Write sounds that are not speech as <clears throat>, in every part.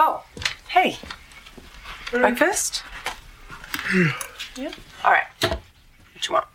Oh, hey. Breakfast? yeah. All right. What you want?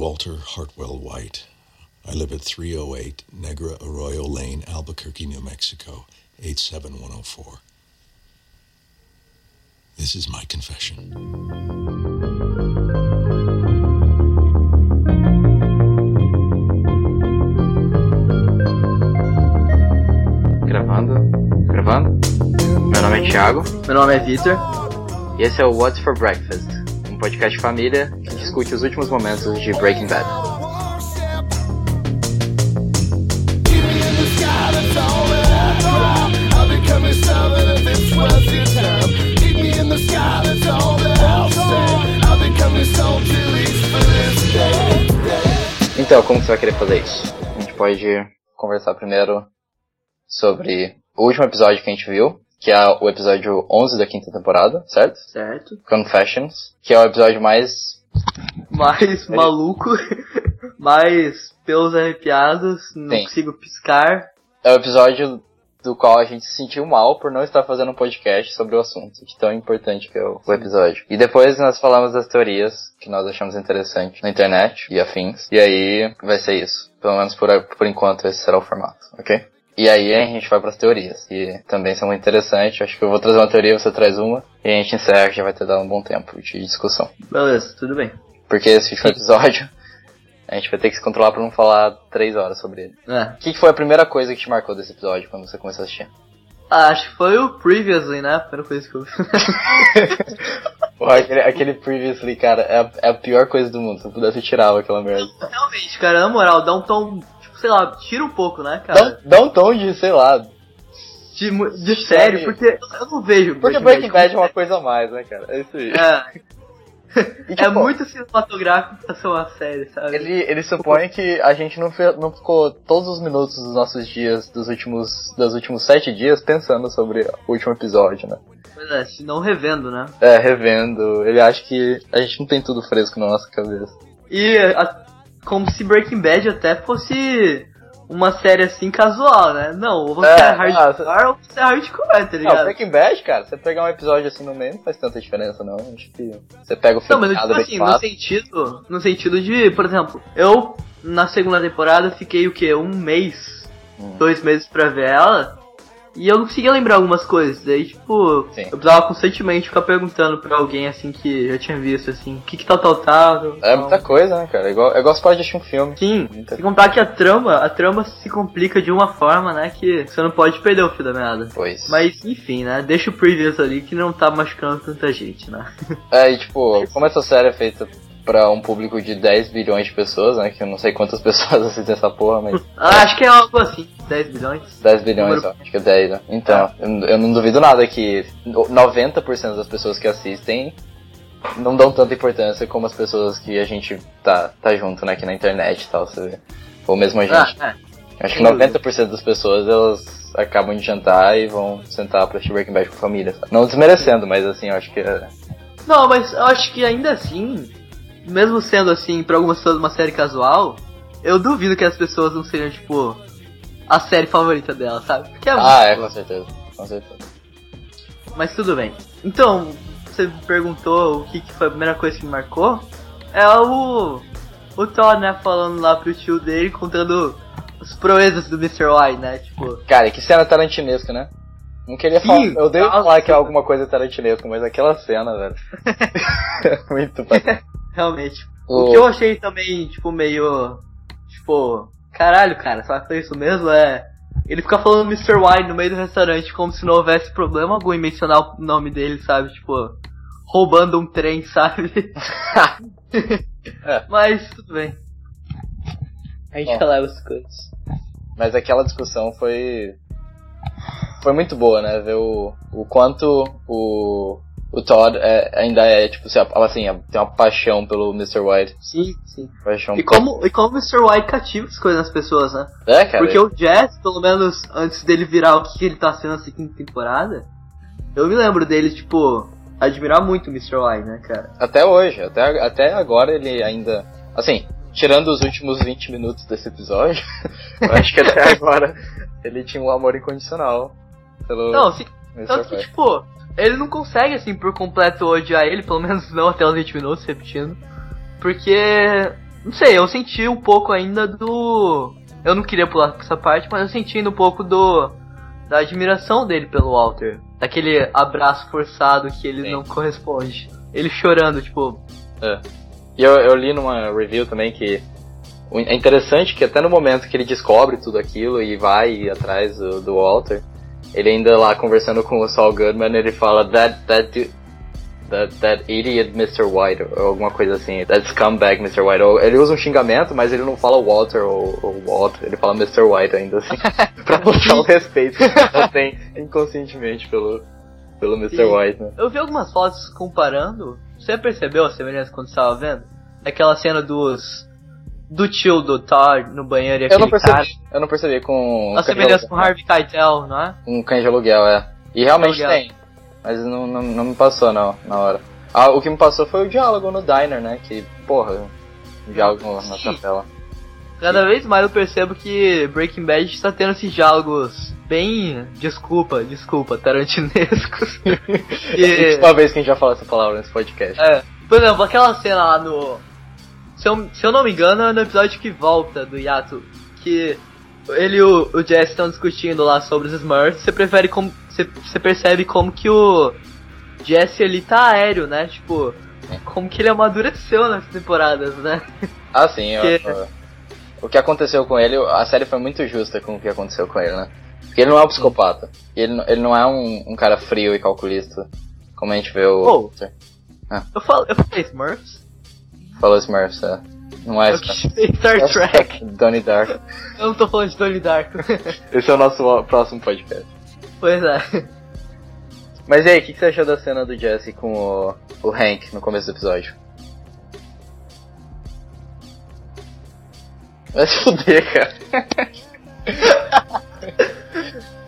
Walter Hartwell White. I live at 308 Negra Arroyo Lane, Albuquerque, New Mexico, 87104. This is my confession. Gravando? Gravando? Meu nome é Thiago Meu nome é Victor. e esse é o What's for Breakfast, podcast família que discute os últimos momentos de Breaking Bad. Então, como você vai querer fazer isso? A gente pode conversar primeiro sobre o último episódio que a gente viu, que é o episódio 11 da quinta temporada, certo? Certo. Confessions, que é o episódio mais Mais maluco, <laughs> mais pelos arrepiados, não Sim. consigo piscar. é o episódio do qual a gente se sentiu mal por não estar fazendo um podcast sobre o assunto, de tão importante que é o, o episódio. E depois nós falamos das teorias que nós achamos interessante na internet e afins. E aí vai ser isso. Pelo menos por, por enquanto esse será o formato, ok? E aí a gente vai para as teorias, que também são muito interessantes. Acho que eu vou trazer uma teoria, você traz uma, e a gente encerra, que já vai ter dado um bom tempo de discussão. Beleza, tudo bem. Porque esse último episódio, a gente vai ter que se controlar pra não falar três horas sobre ele. É. O que, que foi a primeira coisa que te marcou desse episódio quando você começou a assistir? Ah, acho que foi o Previously, né? A primeira coisa que eu vi. <laughs> Porra, aquele, aquele previously, cara, é a, é a pior coisa do mundo. Se eu pudesse, eu tirava aquela merda. Realmente, cara, na moral, dá um tom, sei lá, tira um pouco, né, cara? dá um tom de, sei lá. De, de sério, porque eu não vejo. Porque Breaking Bad é uma coisa a mais, né, cara? É isso aí. É, <laughs> E, é tipo, muito cinematográfico pra ser uma série, sabe? Ele, ele supõe que a gente não, não ficou todos os minutos dos nossos dias, dos últimos, dos últimos sete dias, pensando sobre o último episódio, né? Pois é, se não revendo, né? É, revendo. Ele acha que a gente não tem tudo fresco na nossa cabeça. E a- como se Breaking Bad até fosse uma série assim casual, né? Não, ou você É, é, hardcore ah, ou você é hardcore, tá Não, ligado? Breaking Bad, cara, você pegar um episódio assim no meio não faz tanta diferença, não. Acho que você pega o Não, mas tipo assim, no fácil. sentido, no sentido de, por exemplo, eu na segunda temporada fiquei o quê? Um mês, Hum. dois meses pra ver ela. E eu não conseguia lembrar algumas coisas. Daí, tipo, Sim. eu precisava constantemente ficar perguntando pra alguém assim que já tinha visto, assim, o que que tal, tal, tal. É muita coisa, né, cara? É igual, é igual você pode assistir um filme. Sim, Muita- sem contar que a trama, a trama se complica de uma forma, né, que você não pode perder o fio da meada. Pois. Mas, enfim, né, deixa o previous ali que não tá machucando tanta gente, né. É, e tipo, como essa série é feita pra um público de 10 bilhões de pessoas, né? Que eu não sei quantas <laughs> pessoas assistem essa porra, mas Ah, acho que é algo assim, 10 bilhões. 10 bilhões, ó, acho que é 10, né? Então, eu, eu não duvido nada que 90% das pessoas que assistem não dão tanta importância como as pessoas que a gente tá, tá junto, né? Aqui na internet e tal, você vê. Ou mesmo a gente. Ah, é. Acho que Sem dúvida. 90% das pessoas elas acabam de jantar e vão sentar pra assistir Breaking Bad com a família. sabe? Não desmerecendo, mas assim, eu acho que é. Não, mas eu acho que ainda assim, mesmo sendo assim, pra algumas pessoas uma série casual, eu duvido que as pessoas não sejam, tipo, a série favorita dela, sabe? Porque é muito Ah, é, boa. com certeza. Com certeza. Mas tudo bem. Então, você me perguntou o que, que foi a primeira coisa que me marcou? É o. O Todd, né, falando lá pro tio dele, contando as proezas do Mr. Y, né? Tipo, Cara, que cena tarantinesca, né? Não queria Sim, falar. Eu nossa. falar que é alguma coisa tarantinesca, mas aquela cena, velho. <laughs> <laughs> Muito bacana. Realmente. O- O que eu achei também, tipo, meio. Tipo, caralho, cara, vai fazer isso mesmo? É. Ele fica falando Mr. Y no meio do restaurante como se não houvesse problema algum em mencionar o nome dele, sabe? Tipo, roubando um trem, <laughs> sabe? É. Mas tudo bem. A gente Bom. releva as coisas. Mas aquela discussão foi. Foi muito boa, né? Ver o, o quanto o, o Todd é, ainda é, tipo, se- assim, tem uma paixão pelo Mr. White. Sim, sim. Paixão E como, e como o Mr. White cativa as coisas nas pessoas, né? É, cara. Porque o Jazz, pelo menos antes dele virar o que ele tá sendo na quinta temporada, eu me lembro dele, tipo, admirar muito o Mr. White, né, cara? Até hoje, até, até agora ele ainda. Assim, tirando os últimos 20 minutos desse episódio, <laughs> eu acho que até agora ele tinha um amor incondicional pelo Não, fi- Mr. tanto que, White. tipo, ele não consegue, assim, por completo odiar ele, pelo <laughs> menos não até os 20 minutos, repetindo. Porque, não sei, eu senti um pouco ainda do. Eu não queria pular essa parte, mas eu senti um pouco do. Da admiração dele pelo Walter. Daquele abraço forçado que ele Sim. não corresponde. Ele chorando, tipo, E eu, eu li numa review também que é interessante que até no momento que ele descobre tudo aquilo e vai atrás do, do Walter, ele ainda lá conversando com o Saul Goodman, ele fala that that du- that, that idiot Mr. White ou alguma coisa assim, that scumbag Mr. White. Ou, ele usa um xingamento, mas ele não fala Walter ou, ou Walter, ele fala Mr. White ainda assim, <laughs> pra mostrar o respeito que ele tem inconscientemente pelo pelo Mr. Sim. White, né? Eu vi algumas fotos comparando. Você percebeu a semelhança quando estava vendo? Aquela cena dos. Do tio do Todd no banheiro e Eu não percebi, cara. eu não percebi com A semelhança com Harvey Keitel, não é? Um cães de aluguel, é. E realmente Aluguel. tem. Mas não, não, não me passou, não, na hora. Ah, o que me passou foi o diálogo no diner, né? Que, porra, o diálogo na Sim. capela. Cada vez mais eu percebo que Breaking Bad está tendo esses diálogos bem. Desculpa, desculpa, tarantinescos. <laughs> <laughs> É a e, última vez que a gente vai falar essa palavra nesse podcast. é, por exemplo, aquela cena lá no. Se eu, se eu não me engano, é no episódio que volta do Yato. Que ele e o, o Jess estão discutindo lá sobre os Smurfs. Você prefere como. Você, você percebe como que o Jesse ele tá aéreo, né? Tipo, como que ele amadureceu nas temporadas, né? Ah, sim, eu- Que- eu- o que aconteceu com ele, a série foi muito justa com o que aconteceu com ele, né? Porque ele não é um psicopata. Ele, não- ele não é um, um cara frio e calculista, como a gente vê o. Oh. Eu, falo, eu falei Smurfs? Falou Smurfs, é. <laughs> Não é Star Trek. Donnie Dark. Eu não tô falando de Donnie Darko. <laughs> Esse é o nosso próximo podcast. pois é. Mas e aí, o que, que você achou da cena do Jesse com o, o Hank no começo do episódio? Vai se fuder, cara. <laughs>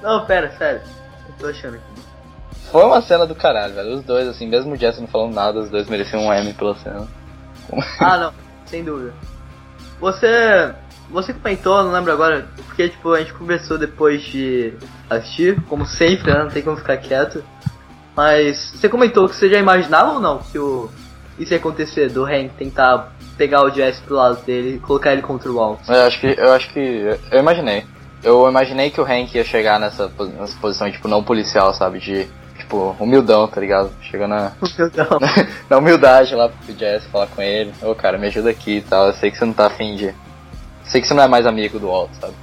Não, pera, sério. Eu tô achando aqui. Foi uma cena do caralho, velho. Os dois, assim, mesmo o Jesse não falando nada, os dois mereciam um M pela cena. <laughs> Ah, não, sem dúvida. Você. Você comentou, não lembro agora, porque tipo, a gente conversou depois de assistir, como sempre, né? Não tem como ficar quieto. Mas você comentou que você já imaginava ou não que o. Isso ia acontecer, do Hank tentar pegar o Jesse pro lado dele e colocar ele contra o Walt. Eu acho que. Eu acho que. Eu imaginei. Eu imaginei que o Hank ia chegar nessa, nessa posição, tipo, não policial, sabe? De. Tipo, humildão, tá ligado? Chegando na, Não. <laughs> na humildade lá pro Jesse falar com ele. Ô cara, me ajuda aqui e tal. Eu sei que você não tá afim de. Sei que você não é mais amigo do Walt, sabe?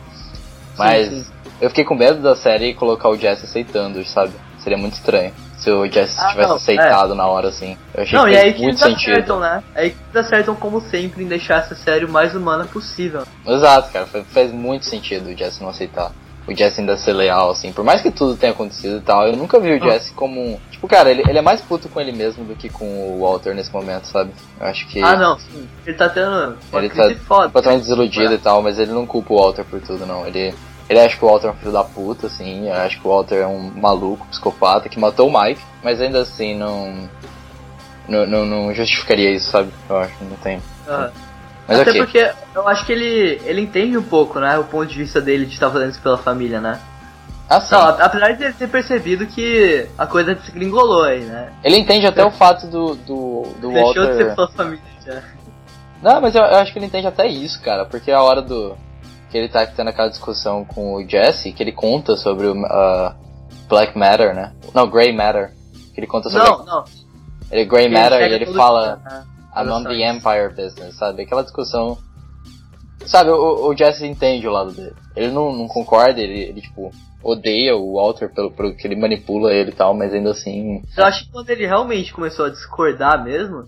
Mas sim. eu fiquei com medo da série colocar o Jesse aceitando, sabe? Seria muito estranho. Se o Jesse Ah, tivesse não, aceitado na hora, assim. Eu achei Não, que e aí que muito eles sentido. acertam, né? É aí que eles acertam, como sempre, em deixar essa série o mais humana possível. Exato, cara. Fez muito sentido o Jesse não aceitar. O Jesse ainda ser leal, assim. Por mais que tudo tenha acontecido e tal, eu nunca vi o Ah. Jesse como um. Tipo, cara, ele, ele é mais puto com ele mesmo do que com o Walter nesse momento, sabe? Eu acho que. Ah, não, sim. Ele tá tendo uma Ele tá foda. completamente desiludido e tal, mas ele não culpa o Walter por tudo, não. Ele, ele acha que o Walter é um filho da puta, assim, acho que o Walter é um maluco, psicopata, que matou o Mike, mas ainda assim não. Não, não, não justificaria isso, sabe? Eu acho que não tem. Aham. Mas Até ok. porque eu acho que ele, ele entende um pouco, né? O ponto de vista dele de estar fazendo isso pela família, né? Ah, sim. Não, apesar de ele ter percebido que a coisa se gringolou aí, né? Ele entende até o fato do, do, do Deixou Walter. de ser pela família já. Não, mas eu, eu acho que ele entende até isso, cara, porque a hora do. que ele tá tendo aquela discussão com o Jesse, que ele conta sobre o uh, Black Matter, né? Não, Grey Matter. Que ele conta sobre. Não, não. Ele Grey Ele Matter e ele fala. dia, né? I'm on the Empire Business, sabe? Aquela discussão. Sabe, o, o Jesse entende o lado dele. Ele não, não concorda, ele, ele, tipo, odeia o Walter pelo, pelo que ele manipula ele e tal, mas ainda assim. Eu acho que quando ele realmente começou a discordar mesmo,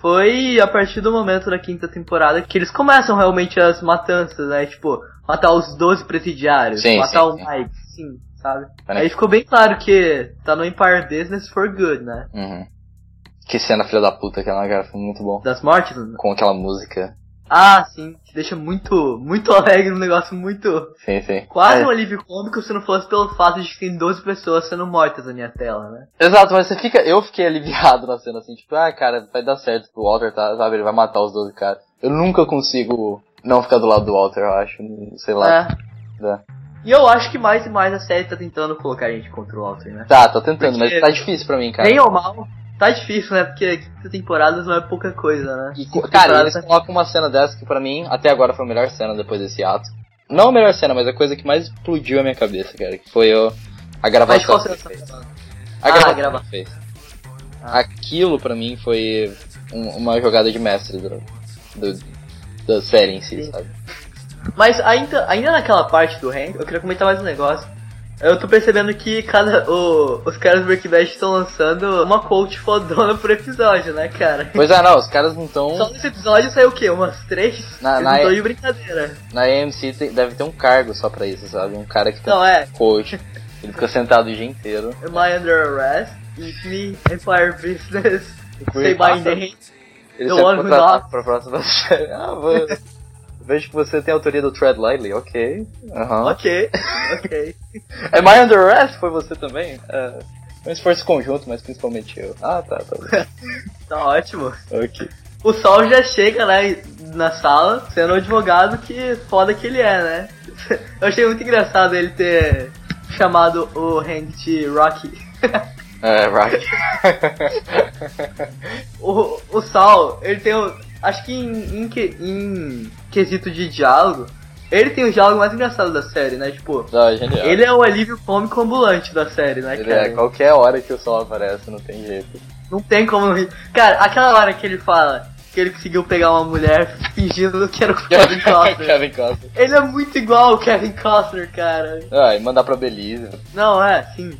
foi a partir do momento da quinta temporada que eles começam realmente as matanças, né? Tipo, matar os 12 presidiários, Sim, matar sim, o sim. Mike, sim, sabe? Parece- Aí ficou bem claro que tá no Empire Business for Good, né? Uhum. Que cena filha da puta aquela, cara, foi muito bom. Das mortes. Com aquela música. Ah, sim, que deixa muito, muito alegre, um negócio muito. Sim, sim. Quase É. um alívio cômico se não fosse pelo fato de que tem 12 pessoas sendo mortas na minha tela, né? Exato, mas você fica. Eu fiquei aliviado na cena assim, tipo, ah, cara, vai dar certo pro Walter, tá? Sabe, ele vai matar os 12 caras. Eu nunca consigo não ficar do lado do Walter, eu acho. Sei lá. É. É. E eu acho que mais e mais a série tá tentando colocar a gente contra o Walter, né? Tá, tô tentando, Porque- mas tá difícil pra mim, cara. Bem ou mal, tá difícil, né? Porque 15 temporadas não é pouca coisa, né? E, cara, eles colocam uma cena dessa que pra mim, até agora foi a melhor cena depois desse ato. Não a melhor cena, mas a coisa que mais explodiu a minha cabeça, cara. Que foi o, a Mas gravação qual que ele tá fez. falando? A Ah, gravação a grava- que ele fez. Ah. Aquilo pra mim foi um- uma jogada de mestre do, do- da série em si, Sim. sabe? Mas ainda, ainda naquela parte do Hank, eu queria comentar mais um negócio. Eu tô percebendo que cada, o- os caras do Breaking Bad estão lançando uma coach fodona por episódio, né, cara? Pois é, não, os caras não estão. Só nesse episódio saiu o quê? Umas três? Na- Eles na- não de brincadeira. Na AMC tem- deve ter um cargo só pra isso, sabe? Um cara que fica Não, é. coach. Ele fica sentado o dia inteiro. Am I under arrest? Eat me, Empire Business, Say my name. Ele ser one who pra próxima <laughs> série. Ah, mano. Vejo que você tem a autoria do Tread Lightly, ok. Aham. Ok, ok. <laughs> Am I Under Arrest? Foi você também? É, um esforço conjunto, mas principalmente eu. Ah, tá, tá bom. <laughs> Tá ótimo. ok. O Sol já chega, né, na sala, sendo o advogado que foda que ele é, né? <laughs> Eu achei muito engraçado ele ter chamado o Hank de Rocky. É, right. O, o Sal, ele tem o. Acho que em, em, em quesito de diálogo, ele tem o diálogo mais engraçado da série, né? Tipo, Não, genial. ele é o alívio cômico ambulante da série, né, Ele cara? é qualquer hora que o sol aparece, não tem jeito. Não tem como não rir. Cara, aquela hora que ele fala que ele conseguiu pegar uma mulher <laughs> fingindo que era o <laughs> Kevin Costner. Kevin Costner. Ele é muito igual o Kevin Costner, cara. Ah, e mandar pra Belize. Não, é, sim.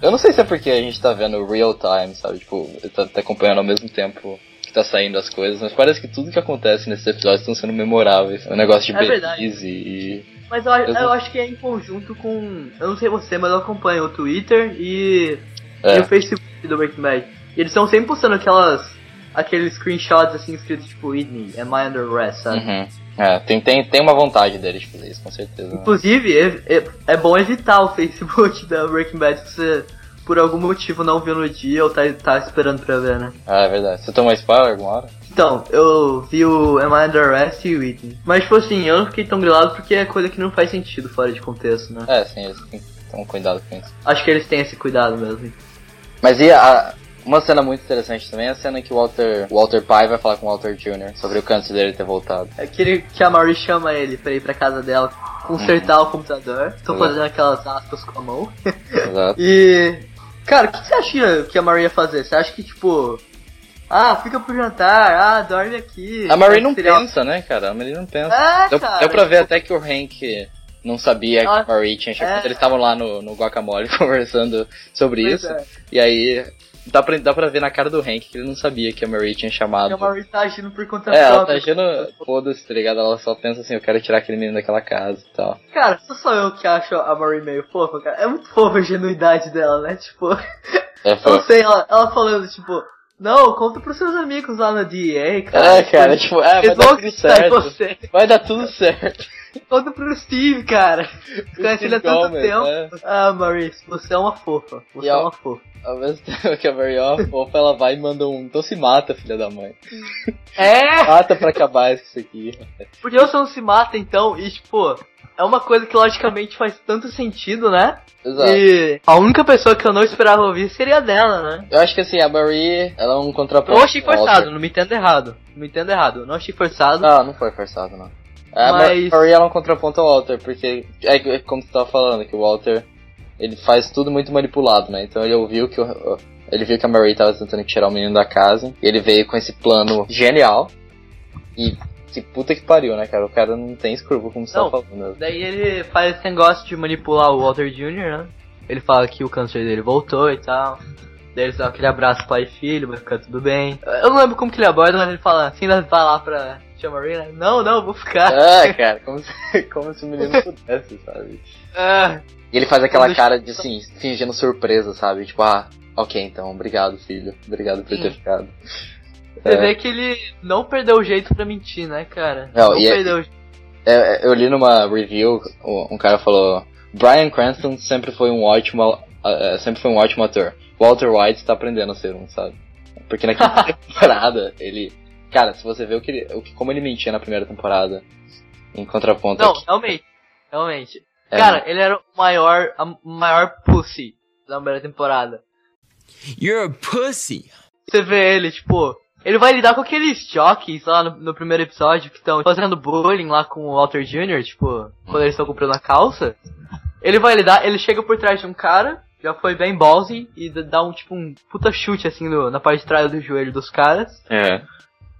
Eu não sei se é porque a gente tá vendo real time, sabe? Tipo, tá, tá acompanhando ao mesmo tempo que tá saindo as coisas, mas parece que tudo que acontece nesses episódios estão sendo memoráveis. O negócio de É. Belize e. Mas eu, Eu eu acho que é em conjunto com. Eu não sei você, mas eu acompanho o Twitter e, É. e o Facebook do Breaking Bad. E eles estão sempre postando aquelas. aqueles screenshots assim escritos tipo Whitney, am I under arrest, sabe? Uhum. É, tem, tem, tem uma vontade deles de fazer isso, com certeza. né? Inclusive, é, é, é bom evitar o Facebook da Breaking Bad se você por algum motivo não viu no dia ou tá, tá esperando pra ver, né? Ah, é verdade. Você tomou spoiler alguma hora? Então, eu vi o Am I Under Arrest e o Whitney. Mas, tipo assim, eu não fiquei tão grilado porque é coisa que não faz sentido fora de contexto, né? É, sim, eles têm que cuidado com isso. Acho que eles têm esse cuidado mesmo. Mas e a. Uma cena muito interessante também é a cena que o Walter, o Walter Pai vai falar com o Walter Jr. sobre o câncer dele ter voltado. É aquele que a Marie chama ele pra ir pra casa dela consertar o computador. Tô Exato. fazendo aquelas aspas com a mão. <laughs> Exato. E. Cara, o que você acha que a Marie ia fazer? Você acha que, tipo. Ah, fica pro jantar, ah, dorme aqui. A Marie não Seria- pensa, né, cara? A Marie não pensa. É, Deu, cara. deu pra ver até que o Hank não sabia que a Marie tinha chegado. é. Eles estavam lá no, no Guacamole <laughs> conversando sobre Pois isso. é. E aí dá pra, dá pra ver na cara do Hank que ele não sabia que a Marie tinha chamado. a Marie tá agindo por conta É, ela tá própria. agindo. Foda-se, tá ligado? Ela só pensa assim, eu quero tirar aquele menino daquela casa e tal. Cara, sou só eu que acho a Marie meio fofa, cara. É muito fofa a genuidade dela, né? Tipo, <laughs> É, eu foi. não sei, ela, ela falando, tipo, não, conta pros seus amigos lá na DEA, cara. É, cara, tipo, é, vai dar tudo certo. Vai dar tudo certo. Conta pro Steve, cara. <laughs> Conhece ele há tanto tempo. é. Ah, Marie, você é uma fofa. Você E é uma fofa. Ao mesmo tempo que a Mary Off, fofa, ela vai e manda um. Então se mata, filha da mãe. É! Mata pra acabar isso aqui. Porque você não se mata então, e tipo, é uma coisa que logicamente faz tanto sentido, né? Exato. E a única pessoa que eu não esperava ouvir seria dela, né? Eu acho que assim, a Marie, ela é um contraponto. Eu achei forçado, não me entenda errado. Não me entenda errado. Eu não achei forçado. Não, não foi forçado, não. A Mas- Marie ela é um contraponto ao Walter, porque é é como você tava falando, que o Walter ele faz tudo muito manipulado, né? Então ele ouviu que o, ele viu que a Marie tava tentando tirar o menino da casa, e ele veio com esse plano genial. E que puta que pariu, né, cara? O cara não tem escrúpulo, como você Não. tá falando. Daí ele faz esse negócio de manipular o Walter Jr., né? Ele fala que o câncer dele voltou e tal. Daí eles dão aquele abraço pai e filho, vai ficar tudo bem. Eu não lembro como que ele aborda, mas ele fala assim, vai lá pra Tia Marina. Não, não, vou ficar. Ah, cara, como se, <laughs> como se o menino pudesse, sabe? Ah, <laughs> E ele faz aquela cara de assim, fingindo surpresa, sabe? Tipo, ah, ok então, obrigado, filho. Obrigado por ter Sim. ficado. você É. vê que ele não perdeu o jeito pra mentir, né, cara? Não, e é- perdeu o jeito. É, é, eu li numa review, um cara falou: Brian Cranston sempre foi um ótimo, é, sempre foi um ótimo ator. Walter White está aprendendo a ser um, sabe? Porque na quinta <laughs> temporada ele, cara, se você vê o que, ele, o que como ele mentia na primeira temporada, em contraponto, Não, aqui, realmente. Realmente. É, Cara, ele era o maior, a maior pussy da primeira temporada. You're a pussy. Você vê ele, tipo, ele vai lidar com aqueles jockeys lá no, no primeiro episódio que estão fazendo bullying lá com o Walter Jr., tipo, quando eles estão comprando a calça. Ele vai lidar, ele chega por trás de um cara, já foi bem ballsy, e dá um, tipo, um puta chute, assim, no- na parte de trás do joelho dos caras. é.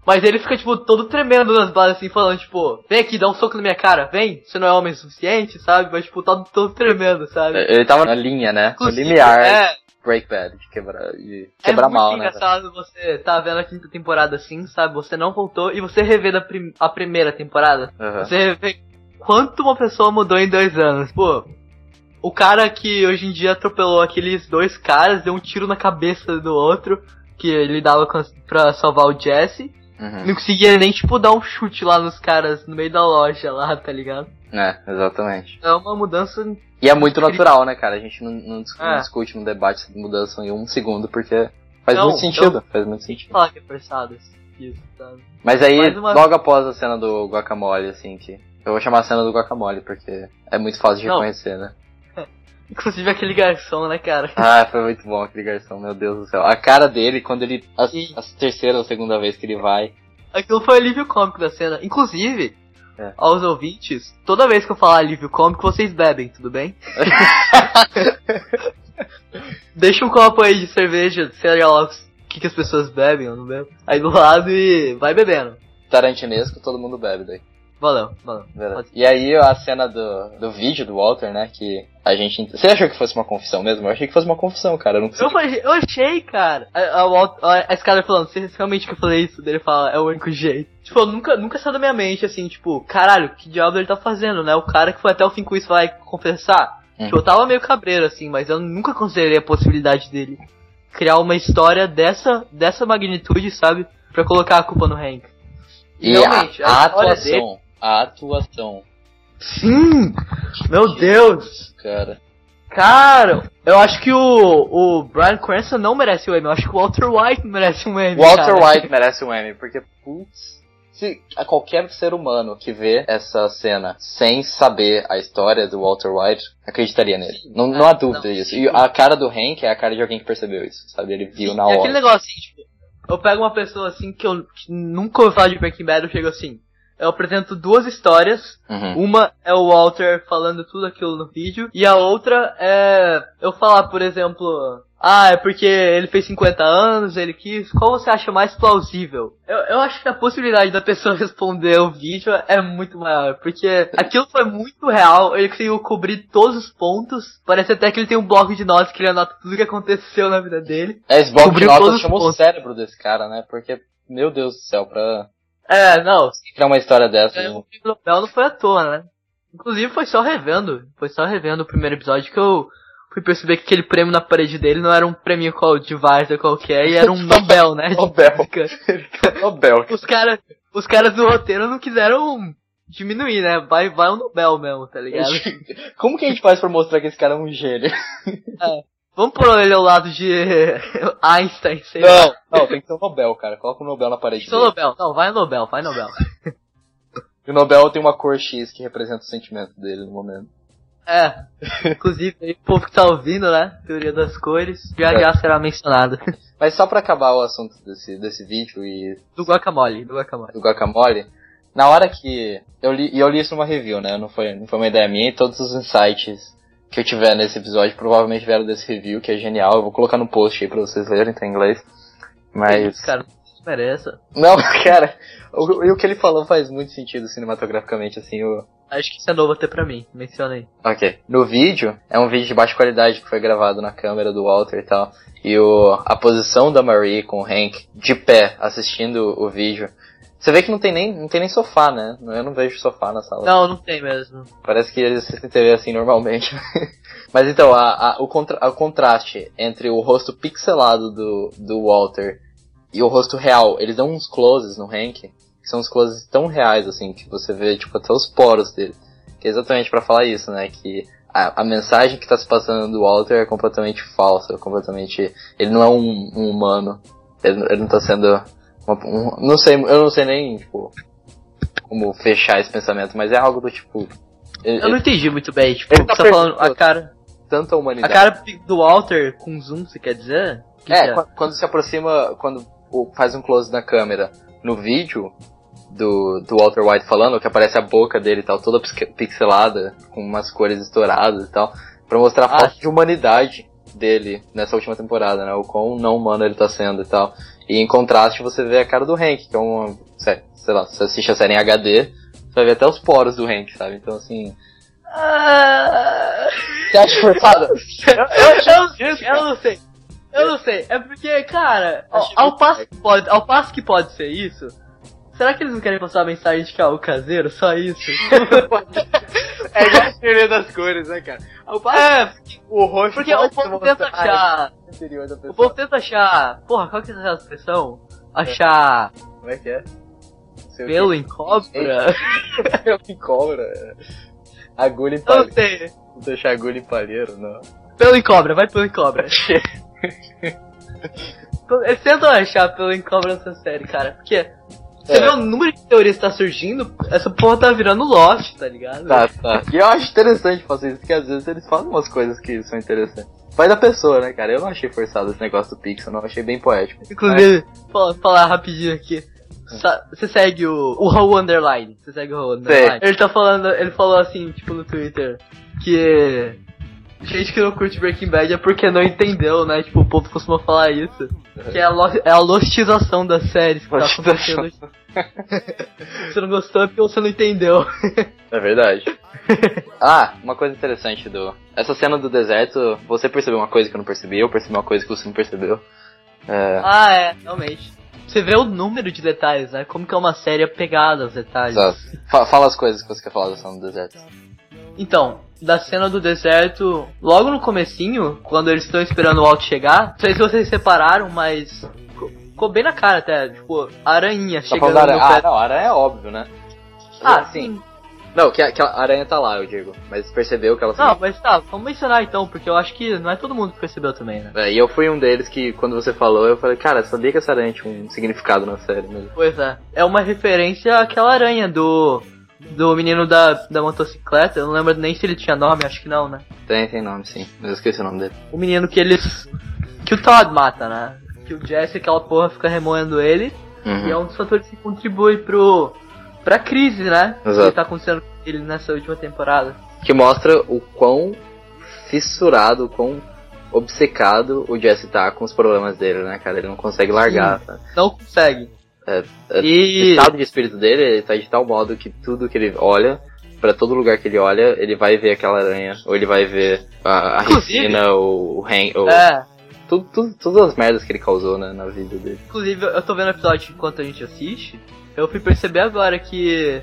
Mas ele fica, tipo, todo tremendo nas bases, assim, falando, tipo, vem aqui, dá um soco na minha cara, vem, você não é homem o suficiente, sabe? Mas, tipo, todo, todo tremendo, sabe? Ele tava na linha, né? No Inclusive, limiar É, Break Bad, de quebrar, de é quebrar muito mal, né? engraçado você tá vendo a quinta temporada assim, sabe? Você não voltou e você revê da prim- a primeira temporada. Aham. Você revê quanto uma pessoa mudou em dois anos. Pô, o cara que hoje em dia atropelou aqueles dois caras, deu um tiro na cabeça do outro, que ele dava pra salvar o Jesse. Uhum. Não conseguia nem, tipo, dar um chute lá nos caras no meio da loja lá, tá ligado? É, exatamente. É uma mudança. E é muito natural, né, cara? A gente não, não dis- não É. discute no debate essa mudança em um segundo, porque faz Não, muito sentido. Faz muito sentido. Falar que é forçado isso, sabe? Mas aí, uma- logo após a cena do guacamole, assim, que. Eu vou chamar a cena do guacamole, porque é muito fácil de Não. reconhecer, né? Inclusive aquele garçom, né, cara? <laughs> Ah, foi muito bom aquele garçom, meu Deus do céu. A cara dele, quando ele. A, a terceira ou segunda vez que ele vai. Aquilo foi alívio cômico da cena. Inclusive, É. aos ouvintes, toda vez que eu falar alívio cômico, vocês bebem, tudo bem? <laughs> Deixa um copo aí de cerveja, sei lá o que, que as pessoas bebem ou não bebem. Aí do lado e vai bebendo. Tarantinesco, todo mundo bebe daí. Valeu, valeu. E aí a cena do, do vídeo do Walter, né? Que a gente. Você achou que fosse uma confissão mesmo? Eu achei que fosse uma confissão, cara. Eu não Eu, falei- eu achei, cara. A, a, a, a escada falando, você realmente quer fazer isso? Daí ele fala, é o único jeito. Tipo, nunca, nunca saiu da minha mente, assim, tipo, caralho, que diabo ele tá fazendo, né? O cara que foi até o fim com isso vai confessar. Uhum. Tipo, eu tava meio cabreiro, assim, mas eu nunca considerei a possibilidade dele criar uma história dessa, dessa magnitude, sabe? Pra colocar a culpa no Hank. E realmente, a, a história atuação. A atuação, Sim! Meu Deus! cara. Cara, eu acho que o, o Brian Cranston não merece o Emmy. Eu acho que o Walter White merece um Emmy. Walter cara. White merece um Emmy, porque, putz. Se a qualquer ser humano que vê essa cena sem saber a história do Walter White, acreditaria nele. Não, não há dúvida não. disso. E a cara do Hank é a cara de alguém que percebeu isso, sabe? Ele viu na E aquele hora. negócio assim, tipo, eu pego uma pessoa assim que eu que nunca ouvi falar de Breaking Bad, eu chego assim. Eu apresento duas histórias. Uhum. Uma é o Walter falando tudo aquilo no vídeo. E a outra é eu falar, por exemplo. Ah, é porque ele fez 50 anos, ele quis. Qual você acha mais plausível? Eu, eu acho que a possibilidade da pessoa <laughs> responder o vídeo é muito maior. Porque aquilo foi muito real, ele conseguiu cobrir todos os pontos. Parece até que ele tem um bloco de notas que ele anota tudo que aconteceu na vida dele. É, esse bloco de Cobriu todos notas chamou o cérebro desse cara, né? Porque, meu Deus do céu, pra É, não, criar uma história dessa. É, o Nobel não foi à toa, né? Inclusive foi só revendo, foi só revendo o primeiro episódio que eu fui perceber que aquele prêmio na parede dele não era um prêmio qual de Varsa qualquer, e era um <laughs> Nobel, né? <laughs> Nobel. <laughs> Nobel. Os caras, os caras do roteiro não quiseram diminuir, né? Vai, vai um Nobel mesmo, tá ligado? Como que a gente faz pra mostrar que esse cara é um gênio? Vamos pôr ele ao lado de <laughs> Einstein, sei lá. Não, não, tem que ser um Nobel, cara. Coloca o Nobel na parede Sou dele. Nobel, não, vai Nobel, vai Nobel. <laughs> E o Nobel tem uma cor X que representa o sentimento dele no momento. É, inclusive, aí, o povo que tá ouvindo, né? Teoria das cores, já É. já será mencionado. <laughs> Mas só pra acabar o assunto desse, desse vídeo e Do guacamole, do guacamole. do guacamole, na hora que eu li, e eu li isso numa review, né? Não foi, não foi uma ideia minha, e todos os insights que eu tiver nesse episódio provavelmente vieram desse review, que é genial. Eu vou colocar no post aí pra vocês lerem, tá em inglês. Mas isso, cara. mereça. Não, <laughs> cara, o, o que ele falou faz muito sentido cinematograficamente, assim, o... Acho que isso é novo até pra mim, menciona aí. Ok. No vídeo, é um vídeo de baixa qualidade que foi gravado na câmera do Walter e tal. E o, a posição da Marie com o Hank de pé assistindo o vídeo. Você vê que não tem nem, não tem nem sofá, né? Eu não vejo sofá na sala. Não, não tem mesmo. Parece que eles assistem TV assim normalmente. <laughs> Mas então, a, a, o, contra, o contraste entre o rosto pixelado do, do Walter e o rosto real, eles dão uns closes no Hank, que são uns closes tão reais, assim, que você vê, tipo, até os poros dele. Que é exatamente para falar isso, né? Que a, a, mensagem que tá se passando do Walter é completamente falsa, completamente... Ele não é um, um humano. Ele, ele, não tá sendo... Um, não sei, eu não sei nem, tipo, como fechar esse pensamento, mas é algo do tipo... Ele, eu não entendi muito bem, tipo, ele tá, tá falando a cara tanta humanidade. A cara do Walter com zoom, você quer dizer? Que é, que é, quando se aproxima, quando faz um close na câmera no vídeo do, do Walter White falando, que aparece a boca dele e tal, toda pixelada, com umas cores estouradas e tal, pra mostrar a ah. falta de humanidade dele nessa última temporada, né? O quão não humano ele tá sendo e tal. E em contraste você vê a cara do Hank, que é um. Sei, sei lá, você assiste a série em HD, você vai ver até os poros do Hank, sabe? Então assim. Ah... Você acha forçado? eu, eu, eu, eu não sei. Eu não sei. É porque, cara, ao, ao passo que pode, ao passo que pode ser isso, será que eles não querem passar a mensagem de que é o caseiro? Só isso? <laughs> é igual a teoria das cores, né, cara? Ao passo é, o roxo porque o povo tenta achar. O povo tenta achar. Porra, qual que é essa expressão? Achar. Como é que é? Pelo em cobra? <laughs> Pelo em cobra. Agulha em palheiro. Não sei. Não deixar agulha em palheiro, não. Pelo em cobra, vai pelo em cobra. <laughs> Eles tentam achar pelo em cobra nessa série, cara. Porque você é. vê o número de teorias que tá surgindo, essa porra tá virando Lost, tá ligado? Tá, tá. E eu acho interessante fazer isso, porque às vezes eles fazem umas coisas que são interessantes. Vai da pessoa, né, cara? Eu não achei forçado esse negócio do Pixel, não. achei bem poético. Inclusive, mas... falar rapidinho aqui. Você segue o, o How Underline. Você segue o How Underline. Ele tá falando, ele falou assim, tipo, no Twitter, que gente que não curte Breaking Bad é porque não entendeu, né? Tipo, o povo costuma falar isso. Que é a, lo é a lostização das séries que tá acontecendo. <laughs> você não gostou é porque você não entendeu. É verdade. ah, uma coisa interessante do. Essa cena do deserto, você percebeu uma coisa que eu não percebi, eu percebi uma coisa que você não percebeu. É... Ah, é, realmente. Você vê o número de detalhes, né? Como que é uma série apegada aos detalhes. Exato. Fala as coisas que você quer falar da cena do deserto. Então, da cena do deserto, logo no comecinho, quando eles estão esperando o Walt chegar, não sei se vocês separaram, mas ficou bem na cara até, tipo, a aranha tá chegando aranha. no pé. Ah, não, a aranha é óbvio, né? Ah, sim. Não, que a, que a aranha tá lá, eu digo. Mas percebeu que ela Não, mas tá, vamos mencionar então, porque eu acho que não é todo mundo que percebeu também, né? É, e eu fui um deles que, quando você falou, eu falei, cara, sabia que essa aranha tinha um significado na série mesmo. Pois é. É uma referência àquela aranha do. Do menino da, da motocicleta, eu não lembro nem se ele tinha nome, acho que não, né? Tem, tem nome, sim. Eu esqueci o nome dele. O menino que eles. que o Todd mata, né? Que o Jesse, aquela porra, fica remoendo ele. Uhum. E é um dos fatores que contribui pro pra crise, né? Exato. Que tá acontecendo com ele nessa última temporada. Que mostra o quão fissurado, o quão obcecado o Jesse tá com os problemas dele, né, cara? Ele não consegue largar. Tá? Não consegue. É, é, e... O estado de espírito dele ele tá de tal modo que tudo que ele olha, para todo lugar que ele olha, ele vai ver aquela aranha, ou ele vai ver a, a Regina, ou o Hank, ou... É. Tudo, tudo, todas as merdas que ele causou né, na vida dele. Inclusive, eu tô vendo o episódio enquanto a gente assiste, eu fui perceber agora que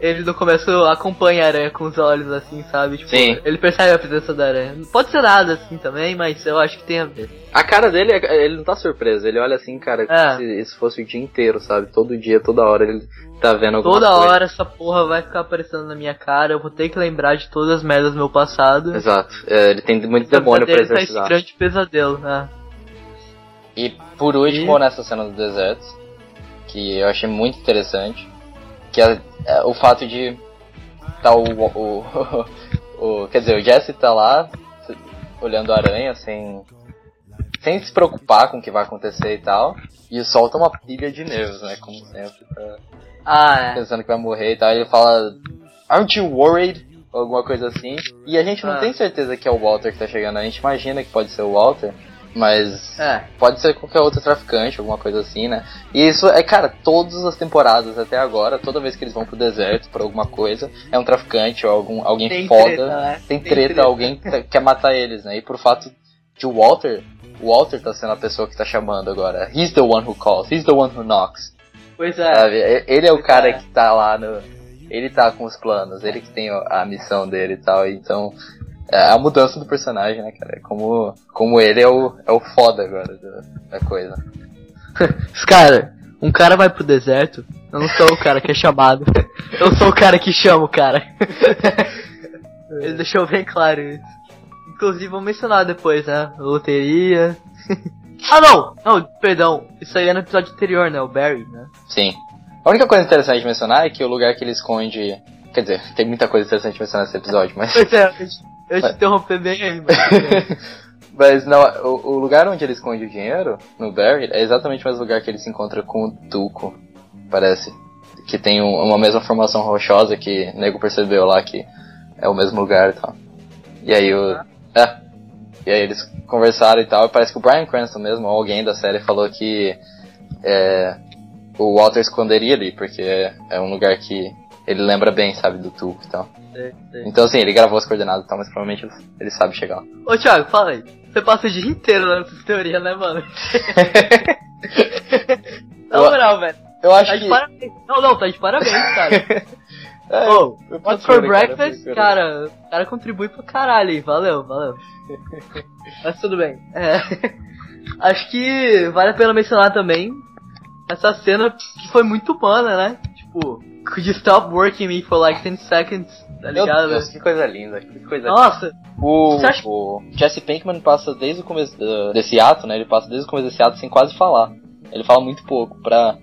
ele no começo acompanha a aranha com os olhos assim, sabe? Tipo, Sim. ele percebe a presença da aranha. Pode ser nada assim também, mas eu acho que tem a ver. A cara dele, ele não tá surpreso, ele olha assim, cara, é. se isso fosse o dia inteiro, sabe? Todo dia, toda hora ele tá vendo alguma Toda coisa. hora essa porra vai ficar aparecendo na minha cara, eu vou ter que lembrar de todas as merdas do meu passado. Exato, é, ele tem muito demônio pra exercitar. Tá esse grande pesadelo, né? E por último, e... nessa cena do deserto, que eu achei muito interessante, que é, é o fato de tá o, o, <laughs> o, quer dizer, o Jesse tá lá olhando a aranha sem sem se preocupar com o que vai acontecer e tal, e solta uma pilha de nervos, né, como sempre, tá ah, é. pensando que vai morrer e tal, ele fala Aren't you worried? Alguma coisa assim. E a gente não ah. tem certeza que é o Walter que tá chegando. A gente imagina que pode ser o Walter. Mas É. pode ser qualquer outro traficante, alguma coisa assim, né? E isso é, cara, todas as temporadas até agora, toda vez que eles vão pro deserto por alguma coisa, é um traficante ou algum, alguém Tem foda. treta, né? Tem Tem treta, treta. alguém que tá- quer matar eles, né? E por fato de Walter, o Walter tá sendo a pessoa que tá chamando agora. He's the one who calls, he's the one who knocks. Pois é. Sabe? Ele é o cara é. que tá lá no. Ele tá com os planos, ele que tem a missão dele e tal. Então. É a mudança do personagem, né, cara? É Como, como ele é o, é o foda agora da, da coisa. <laughs> Cara, um cara vai pro deserto, eu não sou o cara que é chamado. Eu sou o cara que chama o cara. <laughs> Ele deixou bem claro isso. Inclusive, vou mencionar depois, né? Loteria. <laughs> ah, não! Não, perdão. Isso aí é no episódio anterior, né? O Barry, né? Sim. A única coisa interessante de mencionar é que o lugar que ele esconde. Quer dizer, tem muita coisa interessante de mencionar nesse episódio, mas. Pois é, eu te- te interrompi bem aí, mas... <laughs> Mas não, o, o lugar onde ele esconde o dinheiro, no Barry, é exatamente o mesmo lugar que ele se encontra com o Tuco, parece. Que tem um- uma mesma formação rochosa que o nego percebeu lá que é o mesmo lugar e tal. E aí o. É. E aí eles conversaram e tal, e parece que o Brian Cranston mesmo, ou alguém da série, falou que é, o Walter esconderia ali, porque é, é um lugar que ele lembra bem, sabe, do Tuco e tal. Então assim, ele gravou as coordenadas e tal, mas provavelmente ele, sabe chegar lá. Ô, Thiago, fala aí. Você passa o dia inteiro nessa teoria, né, mano? <laughs> Na moral, velho. Eu acho Tá de que. parabéns. Não, não, tá de parabéns, cara. <laughs> É, eu What's for breakfast, cara, o cara contribui pra caralho aí, valeu, valeu. <laughs> Mas tudo bem. É. Acho que vale a pena mencionar também essa cena que foi muito humana, né? Tipo, could you stop working me for like 10 seconds? Tá Meu ligado? Deus, que coisa linda, que coisa Nossa, O, Você acha- o Jesse Pinkman passa desde o começo da- desse ato, né? Ele passa desde o começo desse ato sem quase falar. Ele fala muito pouco pra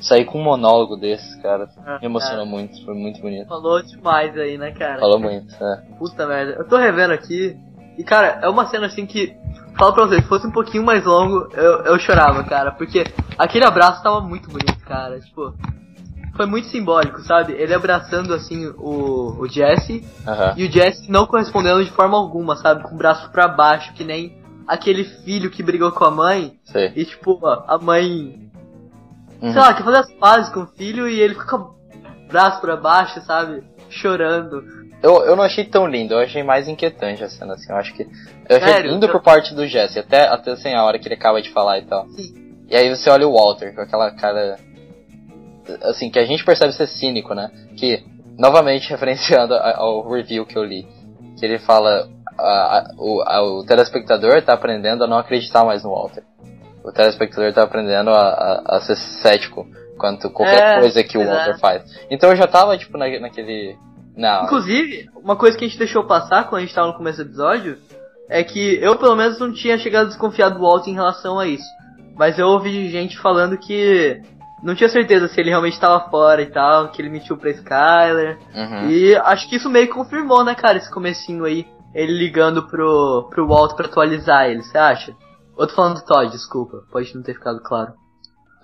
sair com um monólogo desses, cara. Me emocionou muito, foi muito bonito. falou demais aí, né, cara? Falou muito, é. Puta merda. Eu tô revendo aqui. E, cara, é uma cena assim que. Falo pra vocês, se fosse um pouquinho mais longo, eu, eu chorava, cara. Porque aquele abraço tava muito bonito, cara. Tipo. Foi muito simbólico, sabe? Ele abraçando, assim, o, o Jesse. Aham. E o Jesse não correspondendo de forma alguma, sabe? Com o braço pra baixo, que nem aquele filho que brigou com a mãe. Sei. E, tipo, a mãe. Uhum. Sei lá, quer fazer as pazes com o filho e ele fica com o braço pra baixo, sabe? Chorando. Eu, eu não achei tão lindo, eu achei mais inquietante a cena, assim. Eu acho que. Eu achei Sério? lindo por parte do Jesse, até, até assim, a hora que ele acaba de falar e tal. Sim. E aí você olha o Walter com aquela cara. Assim, que a gente percebe ser cínico, né? Que, novamente <laughs> referenciando ao review que eu li, que ele fala. a- a- o, a- o telespectador tá aprendendo a não acreditar mais no Walter. O telespectador tá aprendendo a, a, a ser cético quanto qualquer É, coisa que o é. Walter faz. Então eu já tava, tipo, na, naquele. Não. Inclusive, uma coisa que a gente deixou passar quando a gente tava no começo do episódio é que eu, pelo menos, não tinha chegado a desconfiar do Walt em relação a isso. Mas eu ouvi gente falando que não tinha certeza se ele realmente tava fora e tal, que ele mentiu pra Skyler. Uhum. E acho que isso meio que confirmou, né, cara, esse comecinho aí. Ele ligando pro, pro Walt pra atualizar ele, você acha? Tô falando do Todd, desculpa, pode não ter ficado claro.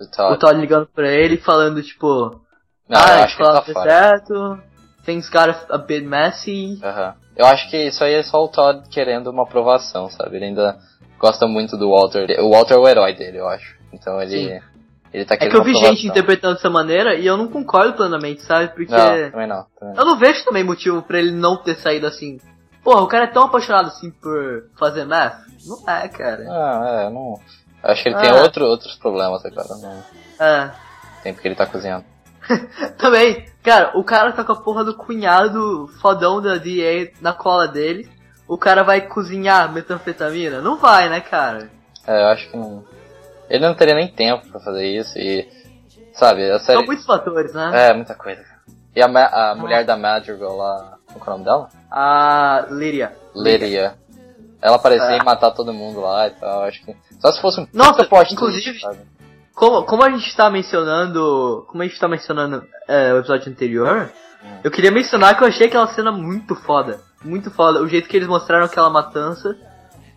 O Todd. O Todd ligando pra ele falando, tipo, Não, ah, acho que ele tá fala fora. certo, things got a, bit messy. Aham. Eu acho que isso aí é só o Todd querendo uma aprovação, sabe? Ele ainda gosta muito do Walter. O Walter é o herói dele, eu acho. Então ele. Sim. Ele tá É que eu vi gente interpretando dessa maneira e eu não concordo plenamente, sabe? Porque Não, também não. Também não. eu não vejo também motivo pra ele não ter saído assim. Porra, o cara é tão apaixonado assim por fazer math? Não é, cara. Ah, é, não. Acho que ele tem Ah. outro, outros problemas agora. Não É. tem porque ele tá cozinhando. <laughs> Também, cara, o cara tá com a porra do cunhado fodão da DA na cola dele. O cara vai cozinhar metanfetamina? Não vai, né, cara? É, eu acho que não. Ele não teria nem tempo pra fazer isso e. Sabe, a série. São muitos fatores, né? É, muita coisa. E a, Ma- a mulher da Madrigal lá. Qual é o nome dela? A Lyria. Lyria. Ela aparecia É. matar todo mundo lá e tal. Acho que. Só se fosse um Nossa, inclusive- sabe? Como, como a gente tá mencionando. Como a gente tá mencionando é, o episódio anterior, eu queria mencionar que eu achei aquela cena muito foda. Muito foda. O jeito que eles mostraram aquela matança.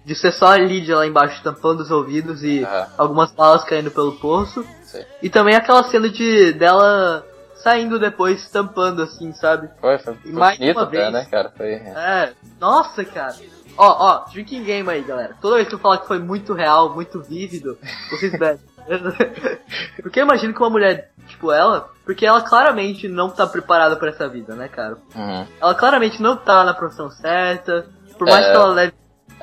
De ser só a Lydia lá embaixo tampando os ouvidos e Aham. algumas balas caindo pelo poço. Sei. E também aquela cena de dela saindo depois tampando assim, sabe? Foi, foi, foi mais bonito uma até, vez- né, cara? Foi. É, nossa, cara. Ó, ó, drinking game aí, galera. Toda vez que eu falar que foi muito real, muito vívido, vocês <laughs> bebem. porque eu imagino que uma mulher, tipo ela, porque ela claramente não tá preparada pra essa vida, né, cara? Uhum. Ela claramente não tá na profissão certa, por mais É. que ela leve.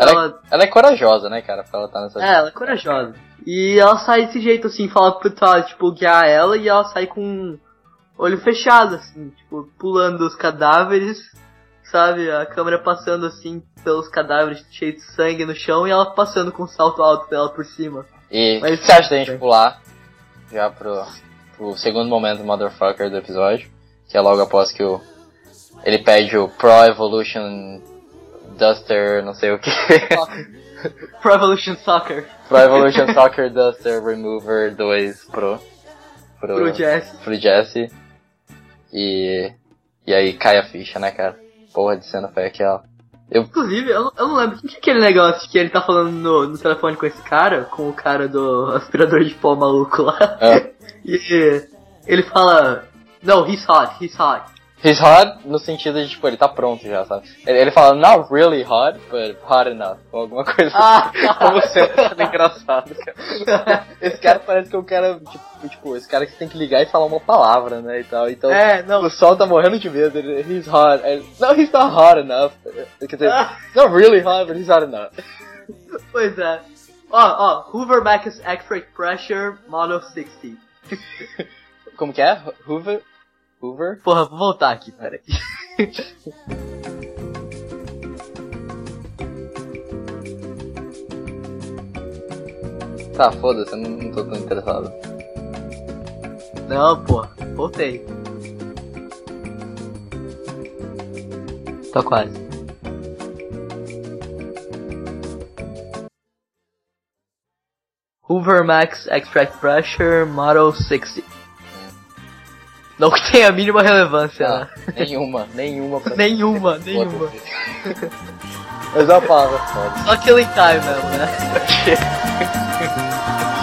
Ela, Ela, ela é corajosa, né, cara? Pra ela tá nessa. é, ela é corajosa. E ela sai desse jeito, assim, fala pro Todd, tipo, guiar ela e ela sai com olho fechado, assim, tipo, pulando os cadáveres, sabe? A câmera passando, assim, pelos cadáveres cheios de sangue no chão e ela passando com um salto alto dela por cima. E o que você acha da gente pular já pro, pro segundo momento motherfucker do episódio? Que é logo após que o. Ele pede o Pro Evolution Duster, não sei o que. Pro Evolution Soccer, Pro Evolution Soccer Duster Remover 2 Pro. Pro, pro Jess. pro Jesse. E. E aí cai a ficha, né, cara? Porra de cena foi aquela. Inclusive, eu, não- eu não lembro, o que é aquele negócio que ele tá falando no, no telefone com esse cara, com o cara do aspirador de pó maluco lá? É. <laughs> E ele fala, no, he's hot, he's hot. He's hot no sentido de, tipo, ele tá pronto já, sabe? Ele, ele fala, not really hot, but hot enough. Ou alguma coisa Ah, assim. Como sempre, é <laughs> engraçado, cara. Esse cara parece que é um cara, tipo, tipo, esse cara que tem que ligar e falar uma palavra, né, e tal. Então, É, não. o sol tá morrendo de medo, ele, he's hot. Ele, no, he's not hot enough. Quer dizer, not really hot, but he's hot enough. Pois é. Ó, ó, Hoover Max Extract Pressure Model 60. <laughs> Como que é? Hoover? Hoover? Porra, vou voltar aqui, peraí. <laughs> Tá, foda-se, eu não, não tô tão interessado. Não, porra, voltei. Tá quase. Hoover Max Extract Pressure Model 60. Não que tenha a mínima relevância, Ah, né? nenhuma, nenhuma pra <laughs> Nenhuma, nenhuma. Mas é uma palavra foda. Só Killing Time mesmo, né? <laughs>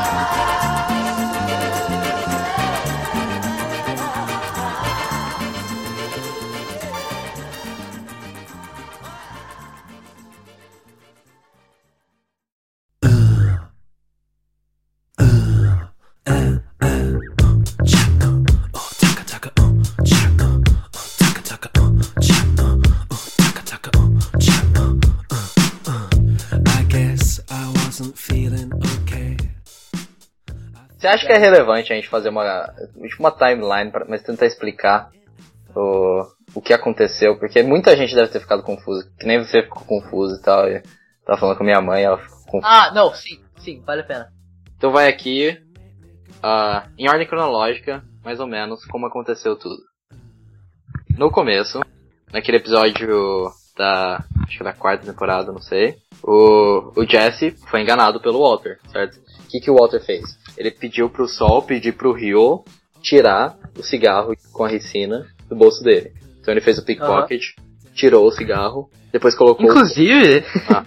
acha que é relevante a gente fazer uma, tipo uma timeline, pra, mas tentar explicar o, o que aconteceu? Porque muita gente deve ter ficado confusa, que nem você ficou confuso e tal. E tava falando com minha mãe, ela ficou confusa. Ah, não, sim, sim, vale a pena. Então vai aqui, ah, em ordem cronológica, mais ou menos, como aconteceu tudo. No começo, naquele episódio da, acho que da quarta temporada, não sei, o, o Jesse foi enganado pelo Walter, certo? O que, que o Walter fez? Ele pediu pro Sol, pedir pro Rio tirar o cigarro com a ricina do bolso dele. Então ele fez o pickpocket, tirou o cigarro, depois colocou... Inclusive, Ah.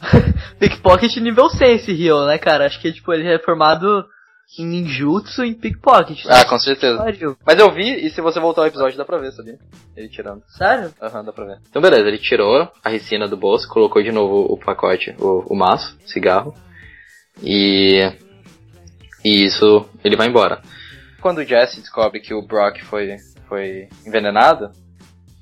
<laughs> Pickpocket nível 100 esse Rio, né, cara? Acho que, tipo, ele é formado em ninjutsu em pickpocket. né? Ah, com certeza. Pariu. Mas eu vi, e se você voltar ao episódio dá pra ver, sabia? Ele tirando. Sério? Aham, dá pra ver. Então beleza, ele tirou a ricina do bolso, colocou de novo o pacote, o, o maço, cigarro. E. E isso, ele vai embora. Quando o Jesse descobre que o Brock foi, foi envenenado,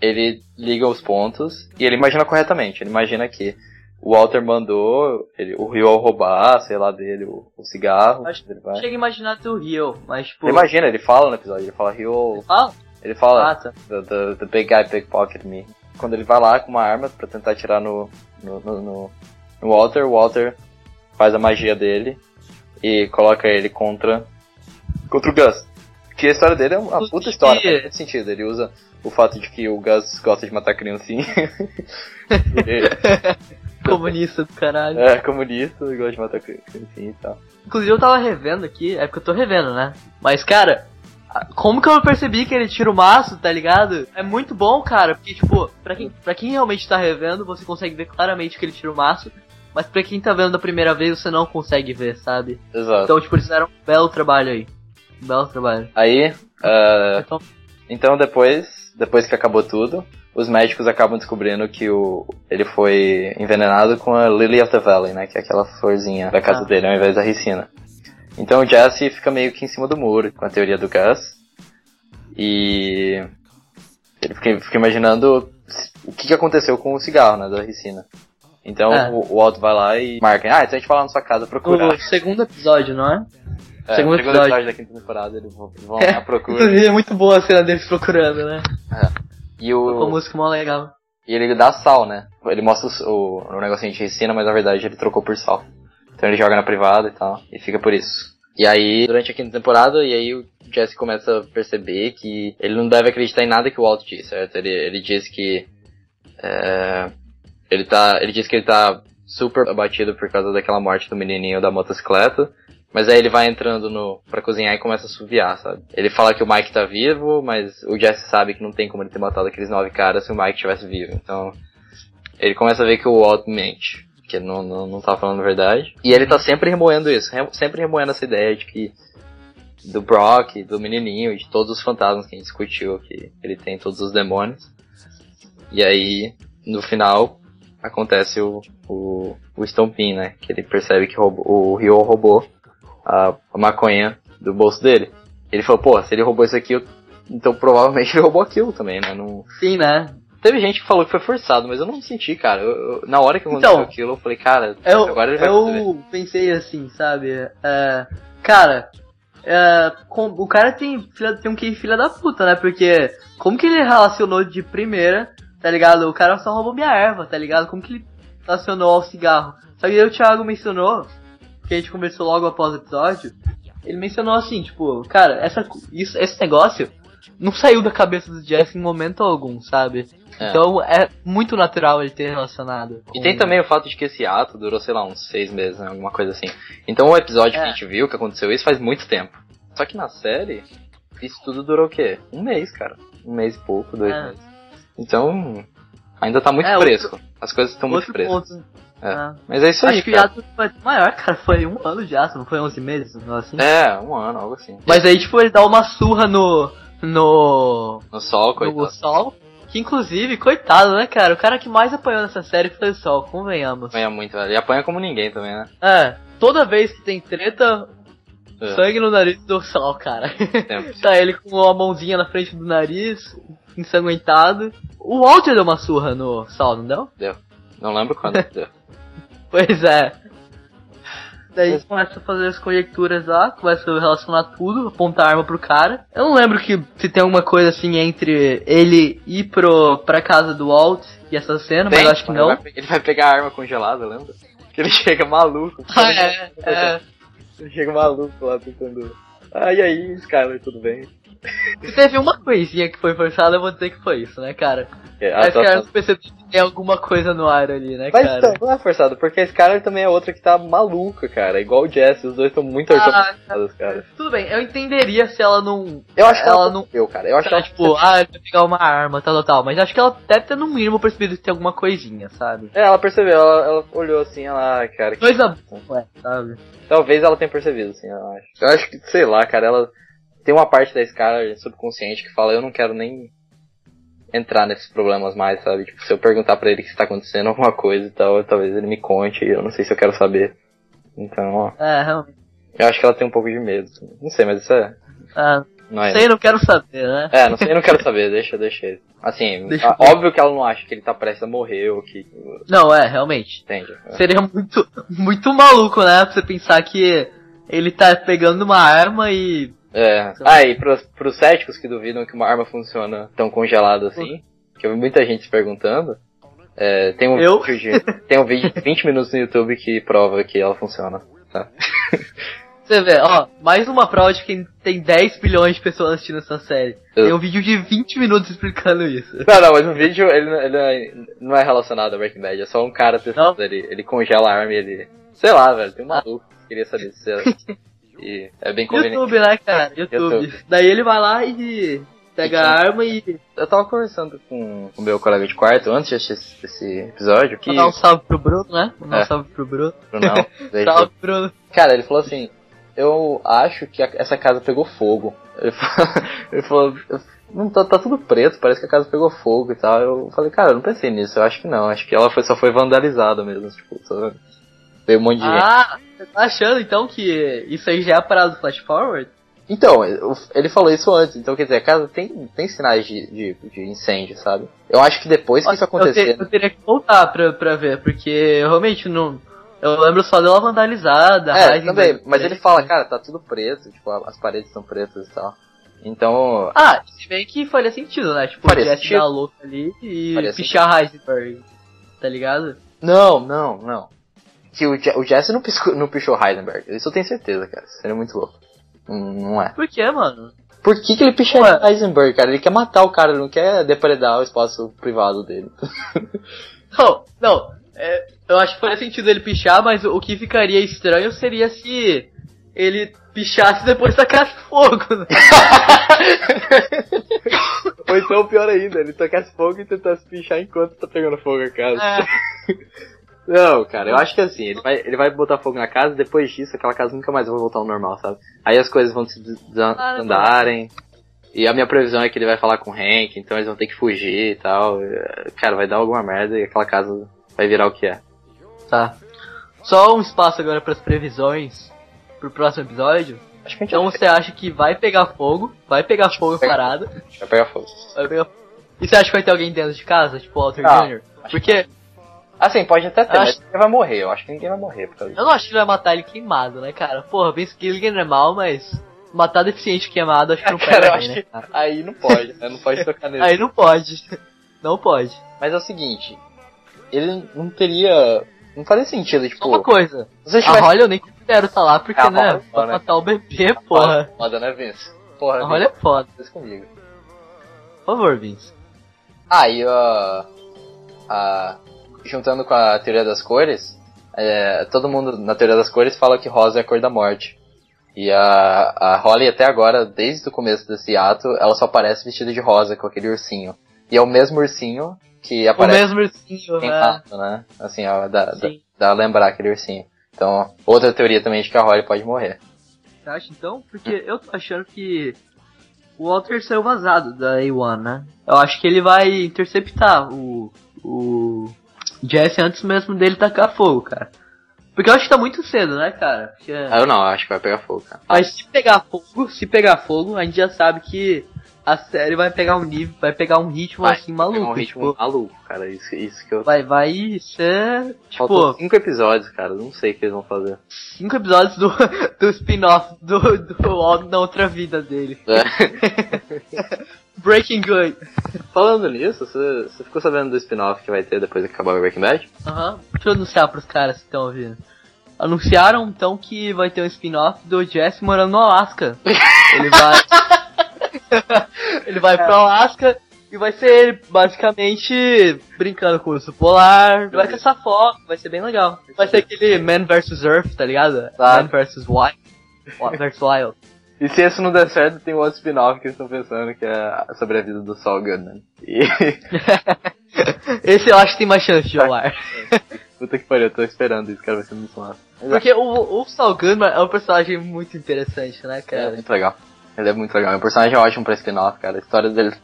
ele liga os pontos e ele imagina corretamente. Ele imagina que o Walter mandou ele, o Rio roubar, sei lá, dele, o, o cigarro. Acho- ele vai. Chega a imaginar do Rio, mas, tipo... Ele imagina, ele fala no episódio, ele fala Rio. Fala? Ele fala Ah, tá. the, the, the big guy pickpocket me. Quando ele vai lá com uma arma pra tentar atirar no, no, no, no- no Walter, o Walter faz a magia dele e coloca ele contra contra o Gus. Que a história dele é uma puta história, faz muito sentido. Ele usa o fato de que o Gus gosta de matar criancinha. <laughs> Comunista do caralho. é comunista e gosta de matar criancinha e tal. Inclusive eu tava revendo aqui, é porque eu tô revendo, né? Mas, cara, como que eu percebi que ele tira o maço, tá ligado? É muito bom, cara, porque, tipo, pra quem, pra quem realmente tá revendo, você consegue ver claramente que ele tira o maço, mas pra quem tá vendo da primeira vez, você não consegue ver, sabe? Exato. Então, tipo, eles fizeram um belo trabalho aí. Um belo trabalho. Aí, ah, Então, Então depois, depois que acabou tudo, os médicos acabam descobrindo que o, ele foi envenenado com a Lily of the Valley, né? Que é aquela florzinha da casa Ah. dele, ao invés da ricina. Então o Jesse fica meio que em cima do muro com a teoria do Gus. E ele fica, fica imaginando o que, que aconteceu com o cigarro, né? Da ricina. Então É. o, o Alto vai lá e marca, ah, então a gente vai lá na sua casa procurar. O segundo episódio, não é? É, segundo episódio. episódio da quinta temporada, eles vão, vão lá à <laughs> procura. Inclusive é muito boa a cena deles procurando, né? E Com a o, música mó legal. E ele dá sal, né? Ele mostra o, o, negocinho de ricina, mas na verdade ele trocou por sal. Então ele joga na privada e tal, e fica por isso. E aí, durante a quinta temporada, e aí o Jesse começa a perceber que ele não deve acreditar em nada que o Walt diz, certo? Ele, ele diz que. é, ele tá. Ele diz que ele tá super abatido por causa daquela morte do menininho da motocicleta. Mas aí ele vai entrando no pra cozinhar e começa a assoviar, sabe? Ele fala que o Mike tá vivo, mas o Jesse sabe que não tem como ele ter matado aqueles nove caras se o Mike estivesse vivo. Então, ele começa a ver que o Walt mente, que não, não, não tá falando a verdade. E ele tá sempre remoendo isso, remo- sempre remoendo essa ideia de que do Brock, do menininho, de todos os fantasmas que a gente discutiu, que ele tem todos os demônios. E aí, no final, acontece o, o, o Stompin, né? Que ele percebe que roubou, o Ryo roubou a, a maconha do bolso dele. Ele falou, pô, se ele roubou isso aqui, eu- então provavelmente <laughs> ele roubou aquilo também, né? Não... Sim, né? Teve gente que falou que foi forçado, mas eu não senti, cara. Eu- eu- na hora que aconteceu Então, aquilo, eu falei, cara, Eu, agora ele vai perceber. eu pensei assim, sabe? É, cara, é, com- o cara tem, tem um que filha da puta, né? Porque como que ele relacionou de primeira, tá ligado? O cara só roubou minha erva, tá ligado? Como que ele relacionou ao cigarro? Só que aí o Thiago mencionou, que a gente conversou logo após o episódio, ele mencionou assim, tipo, cara, essa, isso, esse negócio não saiu da cabeça do Jeff em momento algum, sabe? É. Então é muito natural ele ter relacionado. E com- tem também o fato de que esse ato durou, sei lá, uns seis meses, né? Alguma coisa assim. Então o episódio que É. a gente viu, que aconteceu isso, faz muito tempo. Só que na série, isso tudo durou o quê? Um mês, cara. Um mês e pouco, dois É. meses. Então, ainda tá muito É, outro- fresco. As coisas estão muito Outro frescas. ponto. É. Ah. Mas é isso aí, Acho que o cara. hiato foi maior, cara. Foi um ano de hiato, não foi 11 meses, um assim. É, um ano, algo assim. Mas aí, tipo, ele dá uma surra no. no. No sol, coitado. no Sol. Que inclusive, coitado, né, cara? O cara que mais apanhou nessa série foi o Sol, convenhamos. Apanha muito, velho. E apanha como ninguém também, né? É, toda vez que tem treta, É. sangue no nariz do Sol, cara. <laughs> Tá ele com a mãozinha na frente do nariz, ensanguentado. O Walter deu uma surra no Sol, não deu? Deu. Não lembro quando <laughs> deu. Pois é. Daí começa a fazer as conjecturas lá, começa a relacionar tudo, apontar a arma pro cara. Eu não lembro que se tem alguma coisa assim entre ele ir pro, pra casa do Walt e essa cena, mas Tem, eu acho que ele não. vai pe- Ele vai pegar a arma congelada, lembra? Que ele <laughs> chega maluco. Ah, é, é. Ele chega maluco lá tentando. Ah, e aí, Skyler, tudo bem? <laughs> Se teve uma coisinha que foi forçada, eu vou dizer que foi isso, né, cara? É, Mas, tá- cara, tá- eu que tem alguma coisa no ar ali, né, Mas cara? então, não é forçado, porque a Skyler também é outra que tá maluca, cara. Igual o Jesse, os dois estão muito Ah, cara. Tudo bem, eu entenderia se ela não. Eu acho que ela, ela não percebeu, cara. Eu acho que Ela, ela, tipo, ah, ele vai pegar uma arma, tal, tal, tal. Mas acho que ela deve ter no mínimo percebido que tem alguma coisinha, sabe? É, ela percebeu, ela, ela olhou assim, ela, cara, que Coisa boa, sabe? Talvez ela tenha percebido, assim, eu acho. Eu acho que, sei lá, cara, ela. Tem uma parte da Skylar subconsciente que fala, eu não quero nem entrar nesses problemas mais, sabe? Tipo, se eu perguntar pra ele que está acontecendo alguma coisa e tal, talvez ele me conte, e eu não sei se eu quero saber. Então, ó, É, realmente. eu acho que ela tem um pouco de medo. Não sei, mas isso é. Ah, Não é. sei, não quero saber, né? É, não sei, eu não quero saber, <laughs> deixa, deixa ele. Assim, Deixa óbvio que ela não acha que ele tá prestes a morrer ou que. Não, é, realmente. Entende? Seria muito, muito maluco, né? Pra você pensar que ele tá pegando uma arma e. É. Ah, e pros, pros céticos que duvidam que uma arma funciona tão congelada assim, que eu vi muita gente se perguntando, é, tem um Eu? vídeo de, <laughs> tem um vídeo de 20 minutos no YouTube que prova que ela funciona. Tá? <laughs> Você vê, ó, mais uma prova de que tem 10 bilhões de pessoas assistindo essa série. Eu- Tem um vídeo de 20 minutos explicando isso. Não, não, mas o vídeo ele, ele não é- não é relacionado a Breaking Bad, é só um cara testando, ele, ele congela a arma e ele. Sei lá, velho, tem um maluco que queria saber se <laughs> é. E é bem conveniente. YouTube, né, cara? <laughs> YouTube. YouTube. Daí ele vai lá e pega a arma e Eu tava conversando com o meu colega de quarto antes de assistir esse, episódio, que. Mandar um salve pro Bruno, né? Mandar É. um salve pro Bruno. Não, <laughs> daí ele falou- Salve, Bruno. Cara, ele falou assim: eu acho que a- essa casa pegou fogo. Ele falou, <laughs> ele falou não tá, tá tudo preto, parece que a casa pegou fogo e tal. Eu falei, cara, eu não pensei nisso, eu acho que não, acho que ela foi, só foi vandalizada mesmo, tipo, só veio um monte de gente. Ah, você tá achando então que isso aí já é a parada do Flash Forward? Então, eu- ele falou isso antes, então quer dizer, a casa tem, tem sinais de, de, de incêndio, sabe? Eu acho que depois que isso Eu, te- acontecer. eu teria que voltar pra, pra ver, porque eu realmente não. Eu lembro só dela vandalizada. É, também, mas ele fala, cara, tá tudo preto, tipo, as paredes estão pretas e tal. Então, Ah, se bem que faria sentido, né? Tipo, Faria o Jesse sentido. dar louca ali e Faria pichar Heisenberg. Tá ligado? Não, não, não. Que o, Je- o Jesse não, piscou, não pichou Heisenberg. Isso eu tenho certeza, cara. Seria muito louco. Hum, Não é. Por que, mano? Por que, que ele picharia Ué. Heisenberg, cara? Ele quer matar o cara, ele não quer depredar o espaço privado dele. <laughs> Não, não. é, eu acho que faria sentido ele pichar, mas o que ficaria estranho seria se ele pichasse e depois tacasse fogo, né? <laughs> Ou então, pior ainda, ele tocasse fogo e tentasse pichar enquanto tá pegando fogo a casa. É. <laughs> Não, cara, eu acho que assim, ele vai, ele vai botar fogo na casa, depois disso aquela casa nunca mais vai voltar ao normal, sabe? Aí as coisas vão se desandarem. E a minha previsão é que ele vai falar com o Hank, então eles vão ter que fugir e tal. É, Cara, vai dar alguma merda e aquela casa vai virar o que é. Tá. Só um espaço agora pras previsões pro próximo episódio. Acho que a gente Então você acha que vai pegar fogo, vai pegar fogo a parada, vai pegar fogo. vai pegar E você acha que vai ter alguém dentro de casa, tipo o Walter Ah, Jr.? Porque Assim, pode até ter, Acho- mas ninguém vai morrer. Eu acho que ninguém vai morrer por causa eu não acho que ele vai matar ele queimado, né, cara? Porra, penso que ele é mal, mas matar deficiente queimado acho que não <laughs> Cara, pega eu acho né? que cara? aí não pode, né? Não pode tocar <laughs> nele. Aí não pode. Não pode. Mas é o seguinte, ele não teria. Não faria sentido, tipo. Só uma coisa. se você A tivesse. Holly eu nem considero estar lá, porque, A né, é foda, né? matar o bebê, porra. Foda, né, Vince? Porra, A Holly é foda. Comigo. Por favor, Vince. Ah, e ó. a- juntando com a teoria das cores, é, todo mundo na teoria das cores fala que rosa é a cor da morte. E a, a Holly até agora, desde o começo desse ato, ela só aparece vestida de rosa com aquele ursinho. E é o mesmo ursinho que O aparece mesmo ursinho, em né? rato, né? Assim, ó, dá, dá, dá a lembrar aquele ursinho. Então, outra teoria também de que a Holly pode morrer. Você acha então? Porque eu tô achando que o Walter saiu vazado da A1, né? Eu acho que ele vai interceptar o, o Jesse antes mesmo dele tacar fogo, cara. Porque eu acho que tá muito cedo, né, cara? Porque... Ah, Eu não, acho que vai pegar fogo, cara. Mas se pegar fogo, se pegar fogo, a gente já sabe que a série vai pegar um nível, vai pegar um ritmo Vai, assim maluco. um ritmo tipo, maluco, cara. Isso, isso que eu. vai, vai ser, tipo, cinco episódios, cara. Não sei o que eles vão fazer. cinco episódios do, <laughs> do spin-off do, do Walt na outra vida dele. É. <laughs> Breaking Good. Falando nisso, você, você ficou sabendo do spin-off que vai ter depois que acabar o Breaking Bad? Aham. Deixa eu anunciar pros caras que estão ouvindo. Anunciaram então que vai ter um spin-off do Jesse morando no Alasca. <laughs> Ele vai. <laughs> ele vai pro Alasca e vai ser ele, basicamente, brincando com o urso polar. Vai caçar foto, vai ser bem legal. Vai ser aquele Man vs Earth, tá ligado? Tá. Man vs Wild. Wild vs Wild. E se esse não der certo, tem um outro spin-off que eles estão pensando que é sobre a vida do Saul Goodman. E. <laughs> Esse eu acho que tem mais chance de rolar. <laughs> Puta que pariu, eu tô esperando isso, cara, vai ser muito massa. Mas é, Porque o, o Saul Goodman é um personagem muito interessante, né, é cara? muito legal. Ele é muito legal. É um personagem ótimo pra spin-off, cara. A história dele.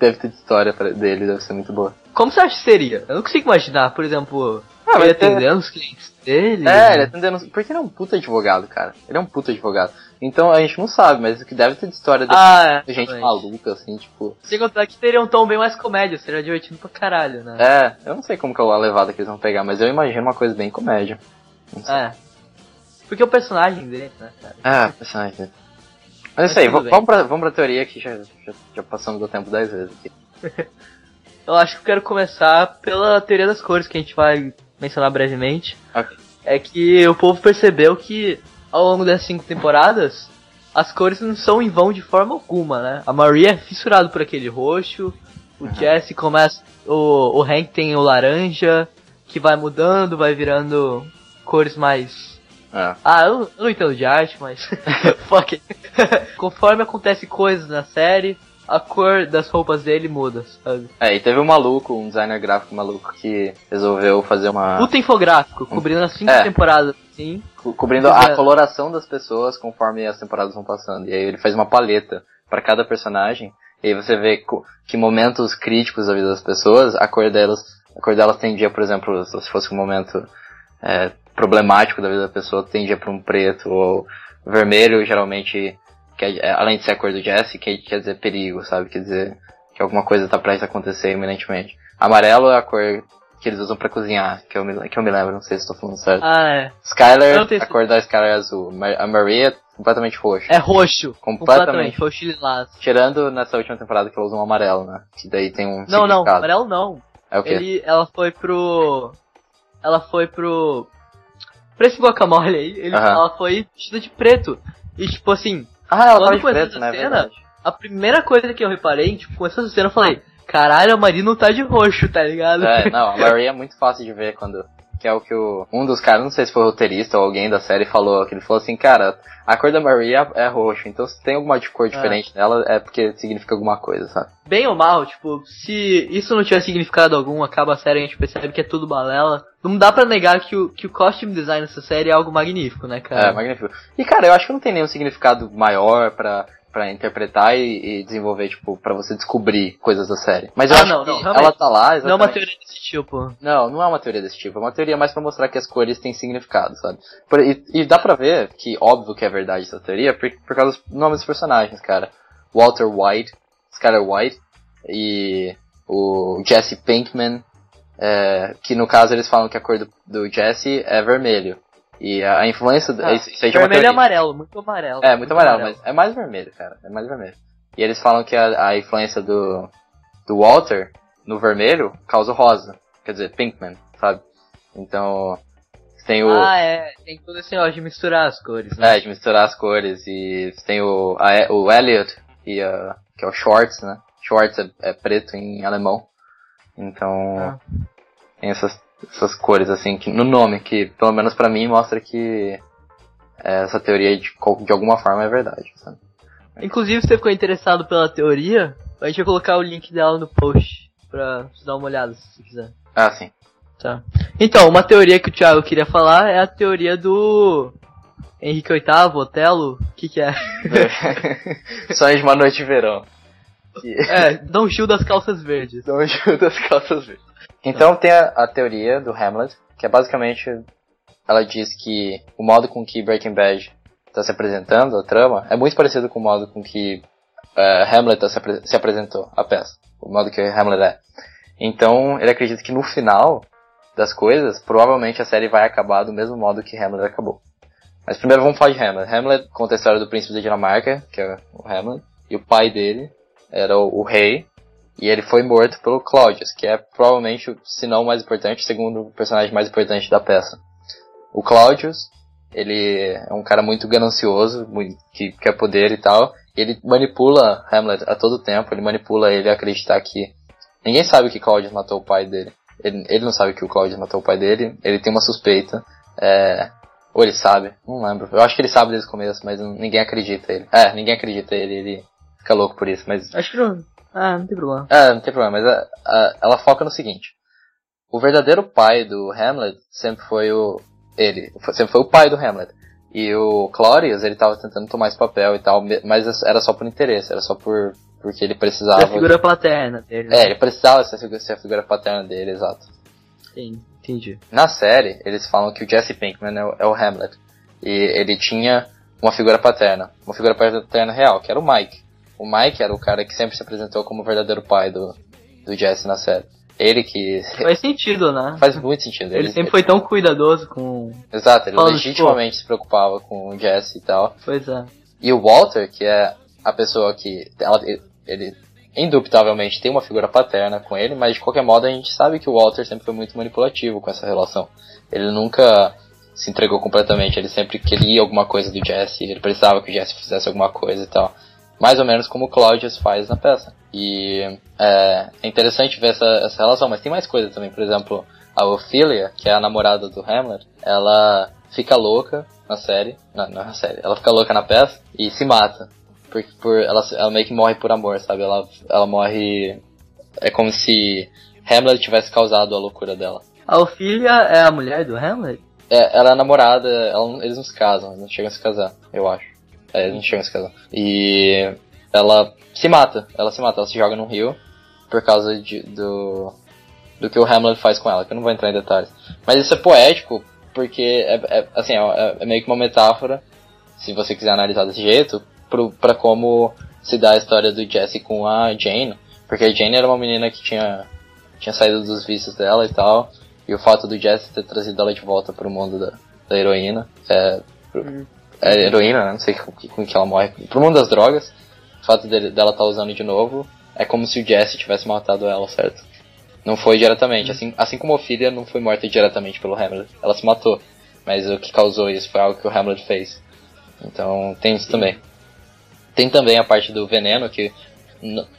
Deve ter de história dele, deve ser muito boa. Como você acha que seria? Eu não consigo imaginar, por exemplo, Ah, ele vai ter- atendendo os clientes dele. É, ele atendendo. Porque ele é um puta advogado, cara. Ele é um puta advogado. Então a gente não sabe, mas o que deve ter de história dele. Ah, é. de gente realmente. maluca, assim, tipo. Sem contar que teria um tom bem mais comédia, seria divertido pra caralho, né? É, eu não sei como que é a levada que eles vão pegar, mas eu imagino uma coisa bem comédia. É. Porque o personagem dele, né, cara? É, personagem dele. Mas isso aí, vamos bem. pra, vamos pra teoria que já, já, já passamos do tempo 10 vezes aqui. <laughs> Eu acho que eu quero começar pela teoria das cores, que a gente vai mencionar brevemente. Ok. É que o povo percebeu que ao longo das cinco temporadas, as cores não são em vão de forma alguma, né? A Maria é fissurada por aquele roxo, o Jesse começa. O, o Hank tem o laranja, que vai mudando, vai virando cores mais É. Ah, eu, eu não entendo de arte, mas. <laughs> Fuck. <laughs> Conforme acontece coisas na série, a cor das roupas dele muda, sabe? É, e teve um maluco, um designer gráfico maluco, que resolveu fazer uma. Puta infográfico, cobrindo as cinco É. temporadas, assim. co- cobrindo a é. coloração das pessoas conforme as temporadas vão passando. E aí ele faz uma paleta para cada personagem. E aí você vê que momentos críticos da vida das pessoas, a cor delas, a cor delas tendia, por exemplo, se fosse um momento é, problemático da vida da pessoa, tendia para um preto ou vermelho, geralmente, que é- além de ser a cor do Jesse, que quer dizer perigo, sabe? Quer dizer que alguma coisa tá prestes a acontecer iminentemente. Amarelo é a cor que eles usam para cozinhar, que eu, me, que eu me lembro, não sei se estou falando certo. Ah, é. Skyler, a cor da Skyler é azul. A Maria é completamente roxa. É roxo. Completamente. Roxo e lilás. Tirando nessa última temporada que ela usa um amarelo, né? Que daí tem um Não, não, amarelo não. É o quê? Ele, ela foi pro. Ela foi pro. Pra esse guacamole aí, ele, Aham. ela foi vestida de preto. E tipo assim, Ah, ela Quando tava preto, né? É cena, a primeira coisa que eu reparei, tipo, começou essa cena, eu falei, caralho, a Maria não tá de roxo, tá ligado? É, não, a <laughs> Maria é muito fácil de ver quando. Que é o que o. Um dos caras, não sei se foi roteirista ou alguém da série falou, que ele falou assim, cara, a cor da Maria é roxo, então se tem alguma cor diferente nela, é porque significa alguma coisa, sabe? Bem ou mal, tipo, se isso não tiver significado algum, acaba a série e a gente percebe que é tudo balela. Não dá pra negar que o, que o costume design dessa série é algo magnífico, né, cara? É, magnífico. E cara, eu acho que não tem nenhum significado maior pra, pra interpretar e, e desenvolver, tipo, pra você descobrir coisas da série. Mas eu Ah, acho não, que não, ela tá lá não é exatamente... uma teoria desse tipo. Não, não é uma teoria desse tipo. É uma teoria mais pra mostrar que as cores têm significado, sabe? Por- e, e dá pra ver que, óbvio que é verdade essa teoria, por, por causa dos nomes dos personagens, cara. Walter White, Skyler White e o Jesse Pinkman, é, que no caso eles falam que a cor do, do Jesse é vermelho. E a, a influência... Ah, isso, é Vermelho e amarelo, muito amarelo. É, muito amarelo, mas é mais vermelho, cara. É mais vermelho. E eles falam que a, a influência do, do Walter no vermelho causa o rosa. Quer dizer, Pinkman, sabe? Então, tem o. Ah, é, tem todo esse negócio de misturar as cores, né? É, de misturar as cores. E tem o, a, o Elliot, e, que é o Schwartz, né? Schwartz é, é preto em alemão. Então, Ah. tem essas, essas cores, assim, que, no nome, que pelo menos pra mim mostra que é, essa teoria de, de alguma forma é verdade, sabe? Inclusive, se você ficou interessado pela teoria, a gente vai colocar o link dela no post pra você dar uma olhada se você quiser. Ah, sim. Tá. Então, uma teoria que o Thiago queria falar é a teoria do Henrique VIII, Otelo, o que que é? <laughs> Sonho de uma noite de verão. É, Dom Gil das calças verdes. Dom Gil das calças verdes. Então tem a, a teoria do Hamlet, que é basicamente ela diz que o modo com que Breaking Bad está se apresentando, a trama, é muito parecido com o modo com que eh, Hamlet tá se, apre- se apresentou, a peça. O modo que Hamlet é. Então ele acredita que no final das coisas, provavelmente a série vai acabar do mesmo modo que Hamlet acabou. Mas primeiro vamos falar de Hamlet. Hamlet conta a história do príncipe da Dinamarca, que é o Hamlet, e o pai dele era o, o rei, e ele foi morto pelo Claudius, que é provavelmente, se não o mais importante, o segundo personagem mais importante da peça. O Claudius, ele é um cara muito ganancioso, muito, que quer poder e tal, e ele manipula Hamlet a todo tempo, ele manipula ele a acreditar que ninguém sabe que Claudius matou o pai dele. Ele, ele não sabe que o Claudius matou o pai dele, ele tem uma suspeita, é, ou ele sabe, não lembro. Eu acho que ele sabe desde o começo, mas ninguém acredita ele. É, ninguém acredita ele, ele fica louco por isso, mas Acho que não. Ah, não tem problema. é, não tem problema, mas a- a- ela foca no seguinte. O verdadeiro pai do Hamlet sempre foi o. Ele. Sempre foi o pai do Hamlet. E o Claudius, ele tava tentando tomar esse papel e tal, mas era só por interesse, era só por. Porque ele precisava. a figura paterna dele. né? É, ele precisava ser, a ser a figura paterna dele, exato. Sim, entendi. Na série, eles falam que o Jesse Pinkman é o, é o Hamlet. E ele tinha uma figura paterna. Uma figura paterna real, que era o Mike. O Mike era o cara que sempre se apresentou como o verdadeiro pai do, do Jesse na série. Ele que. Faz sentido, né? <laughs> Faz muito sentido. Ele sempre foi tão cuidadoso com. Exato, ele Falando, legitimamente se preocupava com o Jesse e tal. Pois é. E o Walter, que é a pessoa que. ela- ele indubitavelmente tem uma figura paterna com ele, mas de qualquer modo a gente sabe que o Walter sempre foi muito manipulativo com essa relação. Ele nunca se entregou completamente, ele sempre queria alguma coisa do Jesse, ele precisava que o Jesse fizesse alguma coisa e tal. Mais ou menos como o Claudius faz na peça. E é, é interessante ver essa, essa relação, mas tem mais coisa também. Por exemplo, a Ophelia, que é a namorada do Hamlet, ela fica louca na série, na, na série, ela fica louca na peça e se mata. Por, por, ela, ela meio que morre por amor, sabe? Ela, ela morre. É como se Hamlet tivesse causado a loucura dela. A Ophelia é a mulher do Hamlet? É, ela é namorada, ela não- eles não se casam, eles não chegam a se casar, eu acho. É, não chegam a se casar. E ela se mata, ela se mata, ela se joga num rio por causa de, do, do que o Hamlet faz com ela, que eu não vou entrar em detalhes. Mas isso é poético, porque é, é- assim, é, é meio que uma metáfora, se você quiser analisar desse jeito, pro, pra como se dá a história do Jesse com a Jane. Porque a Jane era uma menina que tinha, tinha saído dos vícios dela e tal. E o fato do Jesse ter trazido ela de volta pro mundo da, da heroína. É, pro- é heroína, né? Não sei com, que- com que ela morre. Pro mundo das drogas. O fato dele, dela estar usando de novo. É como se o Jesse tivesse matado ela, certo? Não foi diretamente. Assim, assim como a filha não foi morta diretamente pelo Hamlet. Ela se matou. Mas o que causou isso foi algo que o Hamlet fez. Então tem isso também. Tem também a parte do veneno, que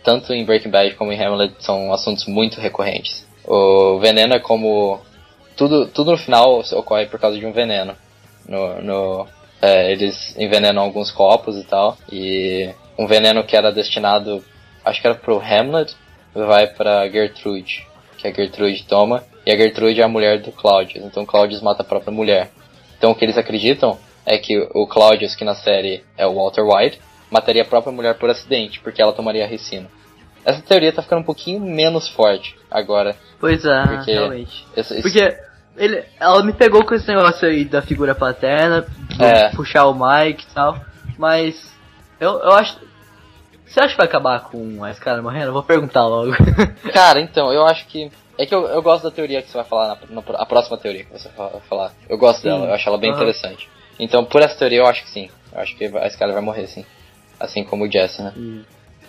tanto em Breaking Bad como em Hamlet são assuntos muito recorrentes. O veneno é como. Tudo, tudo no final ocorre por causa de um veneno. No, no, é, eles envenenam alguns copos e tal. E um veneno que era destinado, acho que era pro Hamlet, vai pra Gertrude. Que a Gertrude toma. E a Gertrude é a mulher do Claudius. Então Claudius mata a própria mulher. Então o que eles acreditam é que o Claudius, que na série é o Walter White, mataria a própria mulher por acidente, porque ela tomaria a ricina. Essa teoria tá ficando um pouquinho menos forte agora. Pois é, Porque- realmente. Esse- esse- Porque ele, ela me pegou com esse negócio aí da figura paterna, É. puxar o Mike e tal, mas eu, eu acho. Você acha que vai acabar com a escala morrendo? Eu vou perguntar logo. <laughs> Cara, então, eu acho que. É que eu, eu gosto da teoria que você vai falar, na, na- a próxima teoria que você vai falar. Eu gosto dela, Sim. eu acho ela bem Aham. interessante. Então, por essa teoria, eu acho que sim. Eu acho que a Skyler vai morrer, sim. Assim como o Jesse, né?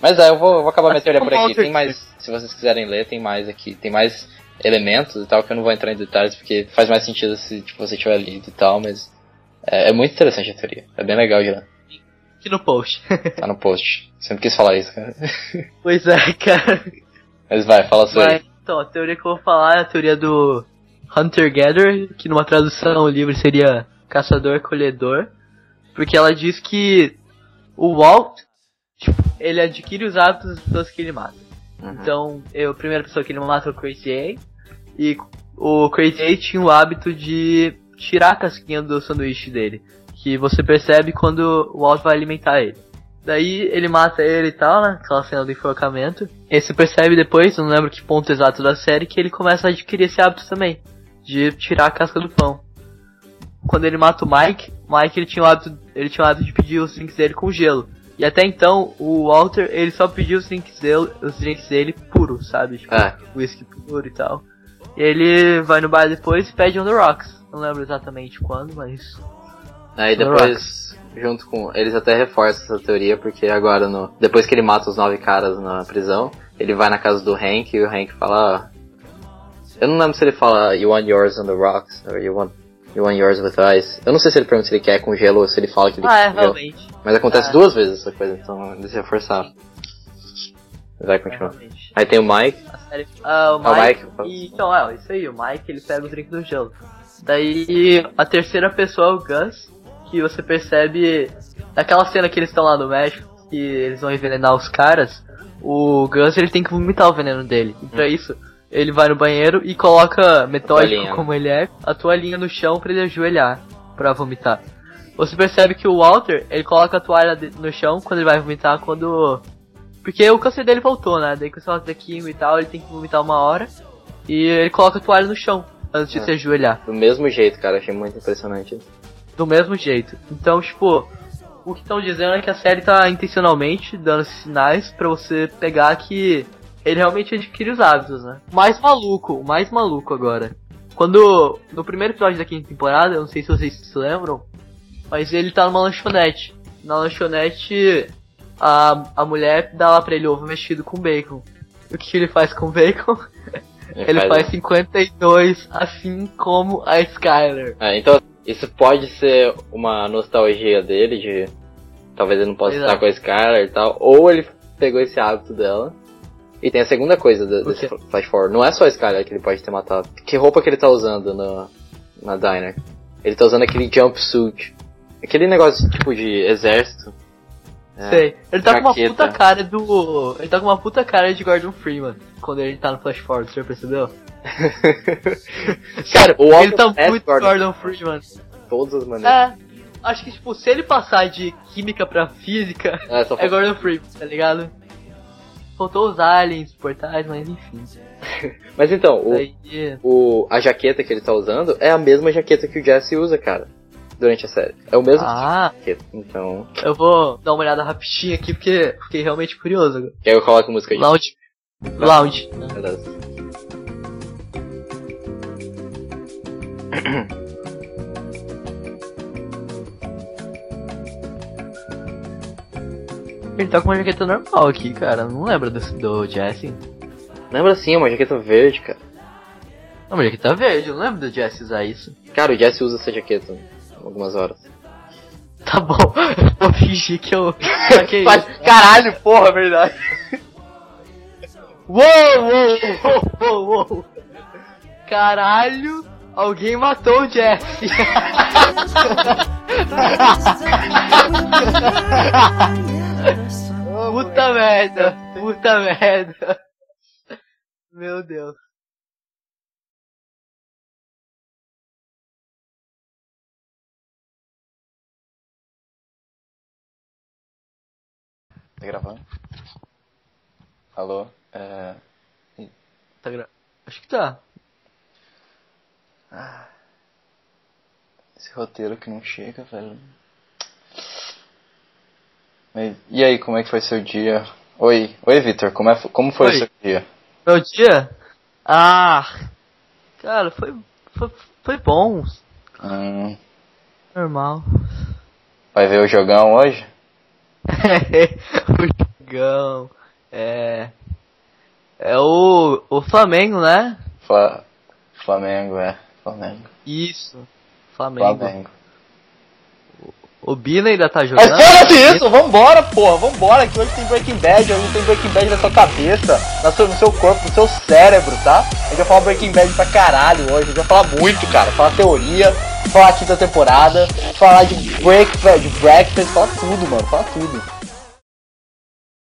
Mas é, eu vou, eu vou acabar minha Assim teoria por aqui. Tem mais, se vocês quiserem ler, tem mais aqui. Tem mais elementos e tal, que eu não vou entrar em detalhes, porque faz mais sentido se tipo, você tiver lido e tal, mas é, é muito interessante a teoria. É bem legal de ler. Aqui no post. <laughs> Tá no post. Sempre quis falar isso, cara. <laughs> pois é, cara. Mas vai, fala sobre. Então, a teoria que eu vou falar é a teoria do Hunter-Gatherer, que numa tradução livre seria caçador-colhedor, porque ela diz que o Walt, tipo, ele adquire os hábitos pessoas que ele mata. Uhum. Então, eu, a primeira pessoa que ele mata é o Crazy A, e o Crazy A tinha o hábito de tirar a casquinha do sanduíche dele, que você percebe quando o Walt vai alimentar ele. Daí ele mata ele e tal, né? Aquela cena do enforcamento. E você percebe depois, não lembro que ponto exato da série, que ele começa a adquirir esse hábito também. De tirar a casca do pão. Quando ele mata o Mike, Mike ele tinha o hábito, ele tinha o hábito de pedir os drinks dele com gelo. E até então, o Walter, ele só pediu os drinks dele, os drinks dele puro, sabe? Tipo, É. whisky puro e tal. E ele vai no bar depois e pede on the rocks. Não lembro exatamente quando, mas. Aí depois, junto com. Eles até reforçam essa teoria, porque agora, no, depois que ele mata os nove caras na prisão, ele vai na casa do Hank e o Hank fala. "Ah, Eu não lembro se ele fala You want yours on the rocks, or you want, you want yours with ice. Eu não sei se ele pergunta se ele quer com gelo ou se ele fala que ele Ah, é, quer gelo. realmente. Mas acontece Ah. duas vezes essa coisa, então eles reforçaram. Vai É, continuar. realmente. Aí tem o Mike. Série. Ah, o Ah, o Mike. Mike. e, então, é, isso aí, o Mike ele pega o drink do gelo. Daí a terceira pessoa é o Gus, que você percebe naquela cena que eles estão lá no México, que eles vão envenenar os caras, o Gus ele tem que vomitar o veneno dele. E pra isso, ele vai no banheiro e coloca, metódico Toalhinha. como ele é, a toalhinha no chão pra ele ajoelhar pra vomitar. Você percebe que o Walter, ele coloca a toalha no chão quando ele vai vomitar, quando porque o câncer dele voltou, né? Daí com negócio da química e tal, ele tem que vomitar uma hora. E ele coloca a toalha no chão, antes de É. se ajoelhar. Do mesmo jeito, cara, achei muito impressionante. Do mesmo jeito. Então, tipo, o que estão dizendo é que a série tá intencionalmente dando esses sinais pra você pegar que ele realmente adquire os hábitos, né? O mais maluco, o mais maluco agora. Quando, no primeiro episódio da quinta temporada, eu não sei se vocês se lembram, mas ele tá numa lanchonete. Na lanchonete, a, a mulher dá lá pra ele ovo mexido com bacon. E o que ele faz com bacon? Ele faz 52, assim como a Skyler. É, então, isso pode ser uma nostalgia dele de. Talvez ele não possa Exato. estar com a Skylar e tal. Ou ele pegou esse hábito dela. E tem a segunda coisa da- O desse flash forward. Não é só a Skylar que ele pode ter matado. Que roupa que ele tá usando no, na diner? Ele tá usando aquele jumpsuit. Aquele negócio tipo de exército. É. Sei. Ele tá com uma Jaqueta. puta cara do. Ele tá com uma puta cara de Gordon Freeman quando ele tá no Flash Forward, você já percebeu? <laughs> Cara, o ele tá é muito Gordon, Gordon Freeman. todas as maneiras. É. Acho que, tipo, se ele passar de química pra física, É, é Gordon Freeman, tá ligado? Faltou os aliens, os portais, mas enfim. <laughs> Mas então, o, Daí. o, a jaqueta que ele tá usando é a mesma jaqueta que o Jesse usa, cara. Durante a série. É o mesmo Ah, tipo de jaqueta. Então. eu vou dar uma olhada rapidinho aqui porque fiquei realmente curioso. agora. E aí eu coloco a música de. Lounge. Lounge. Beleza. <clears throat> <coughs> Ele tá com uma jaqueta normal aqui, cara. Não lembra do, do Jesse? Lembra sim, é uma jaqueta verde, cara. Não, uma jaqueta verde, eu não lembro do Jesse usar isso. Cara, o Jesse usa essa jaqueta algumas horas. Tá bom, <laughs> vou fingir que eu <laughs> saquei Mas, isso. caralho, porra, é verdade. Uou, uou, uou, uou, uou. Caralho, alguém matou o Jesse. <laughs> puta merda, puta merda. Meu Deus. Tá gravando? Alô? É. Tá gra... Acho que tá. Esse roteiro que não chega, velho. E aí, como é que foi seu dia? Oi, oi Vitor, como, é, como foi Oi. o seu dia? Meu dia? Ah, cara, foi, foi, foi bom. Hum, Normal. vai ver o jogão hoje? <laughs> o jogão. É. É o. O Flamengo, né? Fla, Flamengo, é. Flamengo. Isso. Flamengo. Flamengo. O Bina ainda tá jogando. foda-se isso, vambora, porra, vambora, que hoje tem Breaking Bad, hoje tem Breaking Bad na sua cabeça, na sua, no seu corpo, no seu cérebro, tá? A gente vai falar Breaking Bad pra caralho hoje, a gente vai falar muito, cara, falar teoria, falar quinta temporada, falar de break, de breakfast, falar tudo, mano, falar tudo.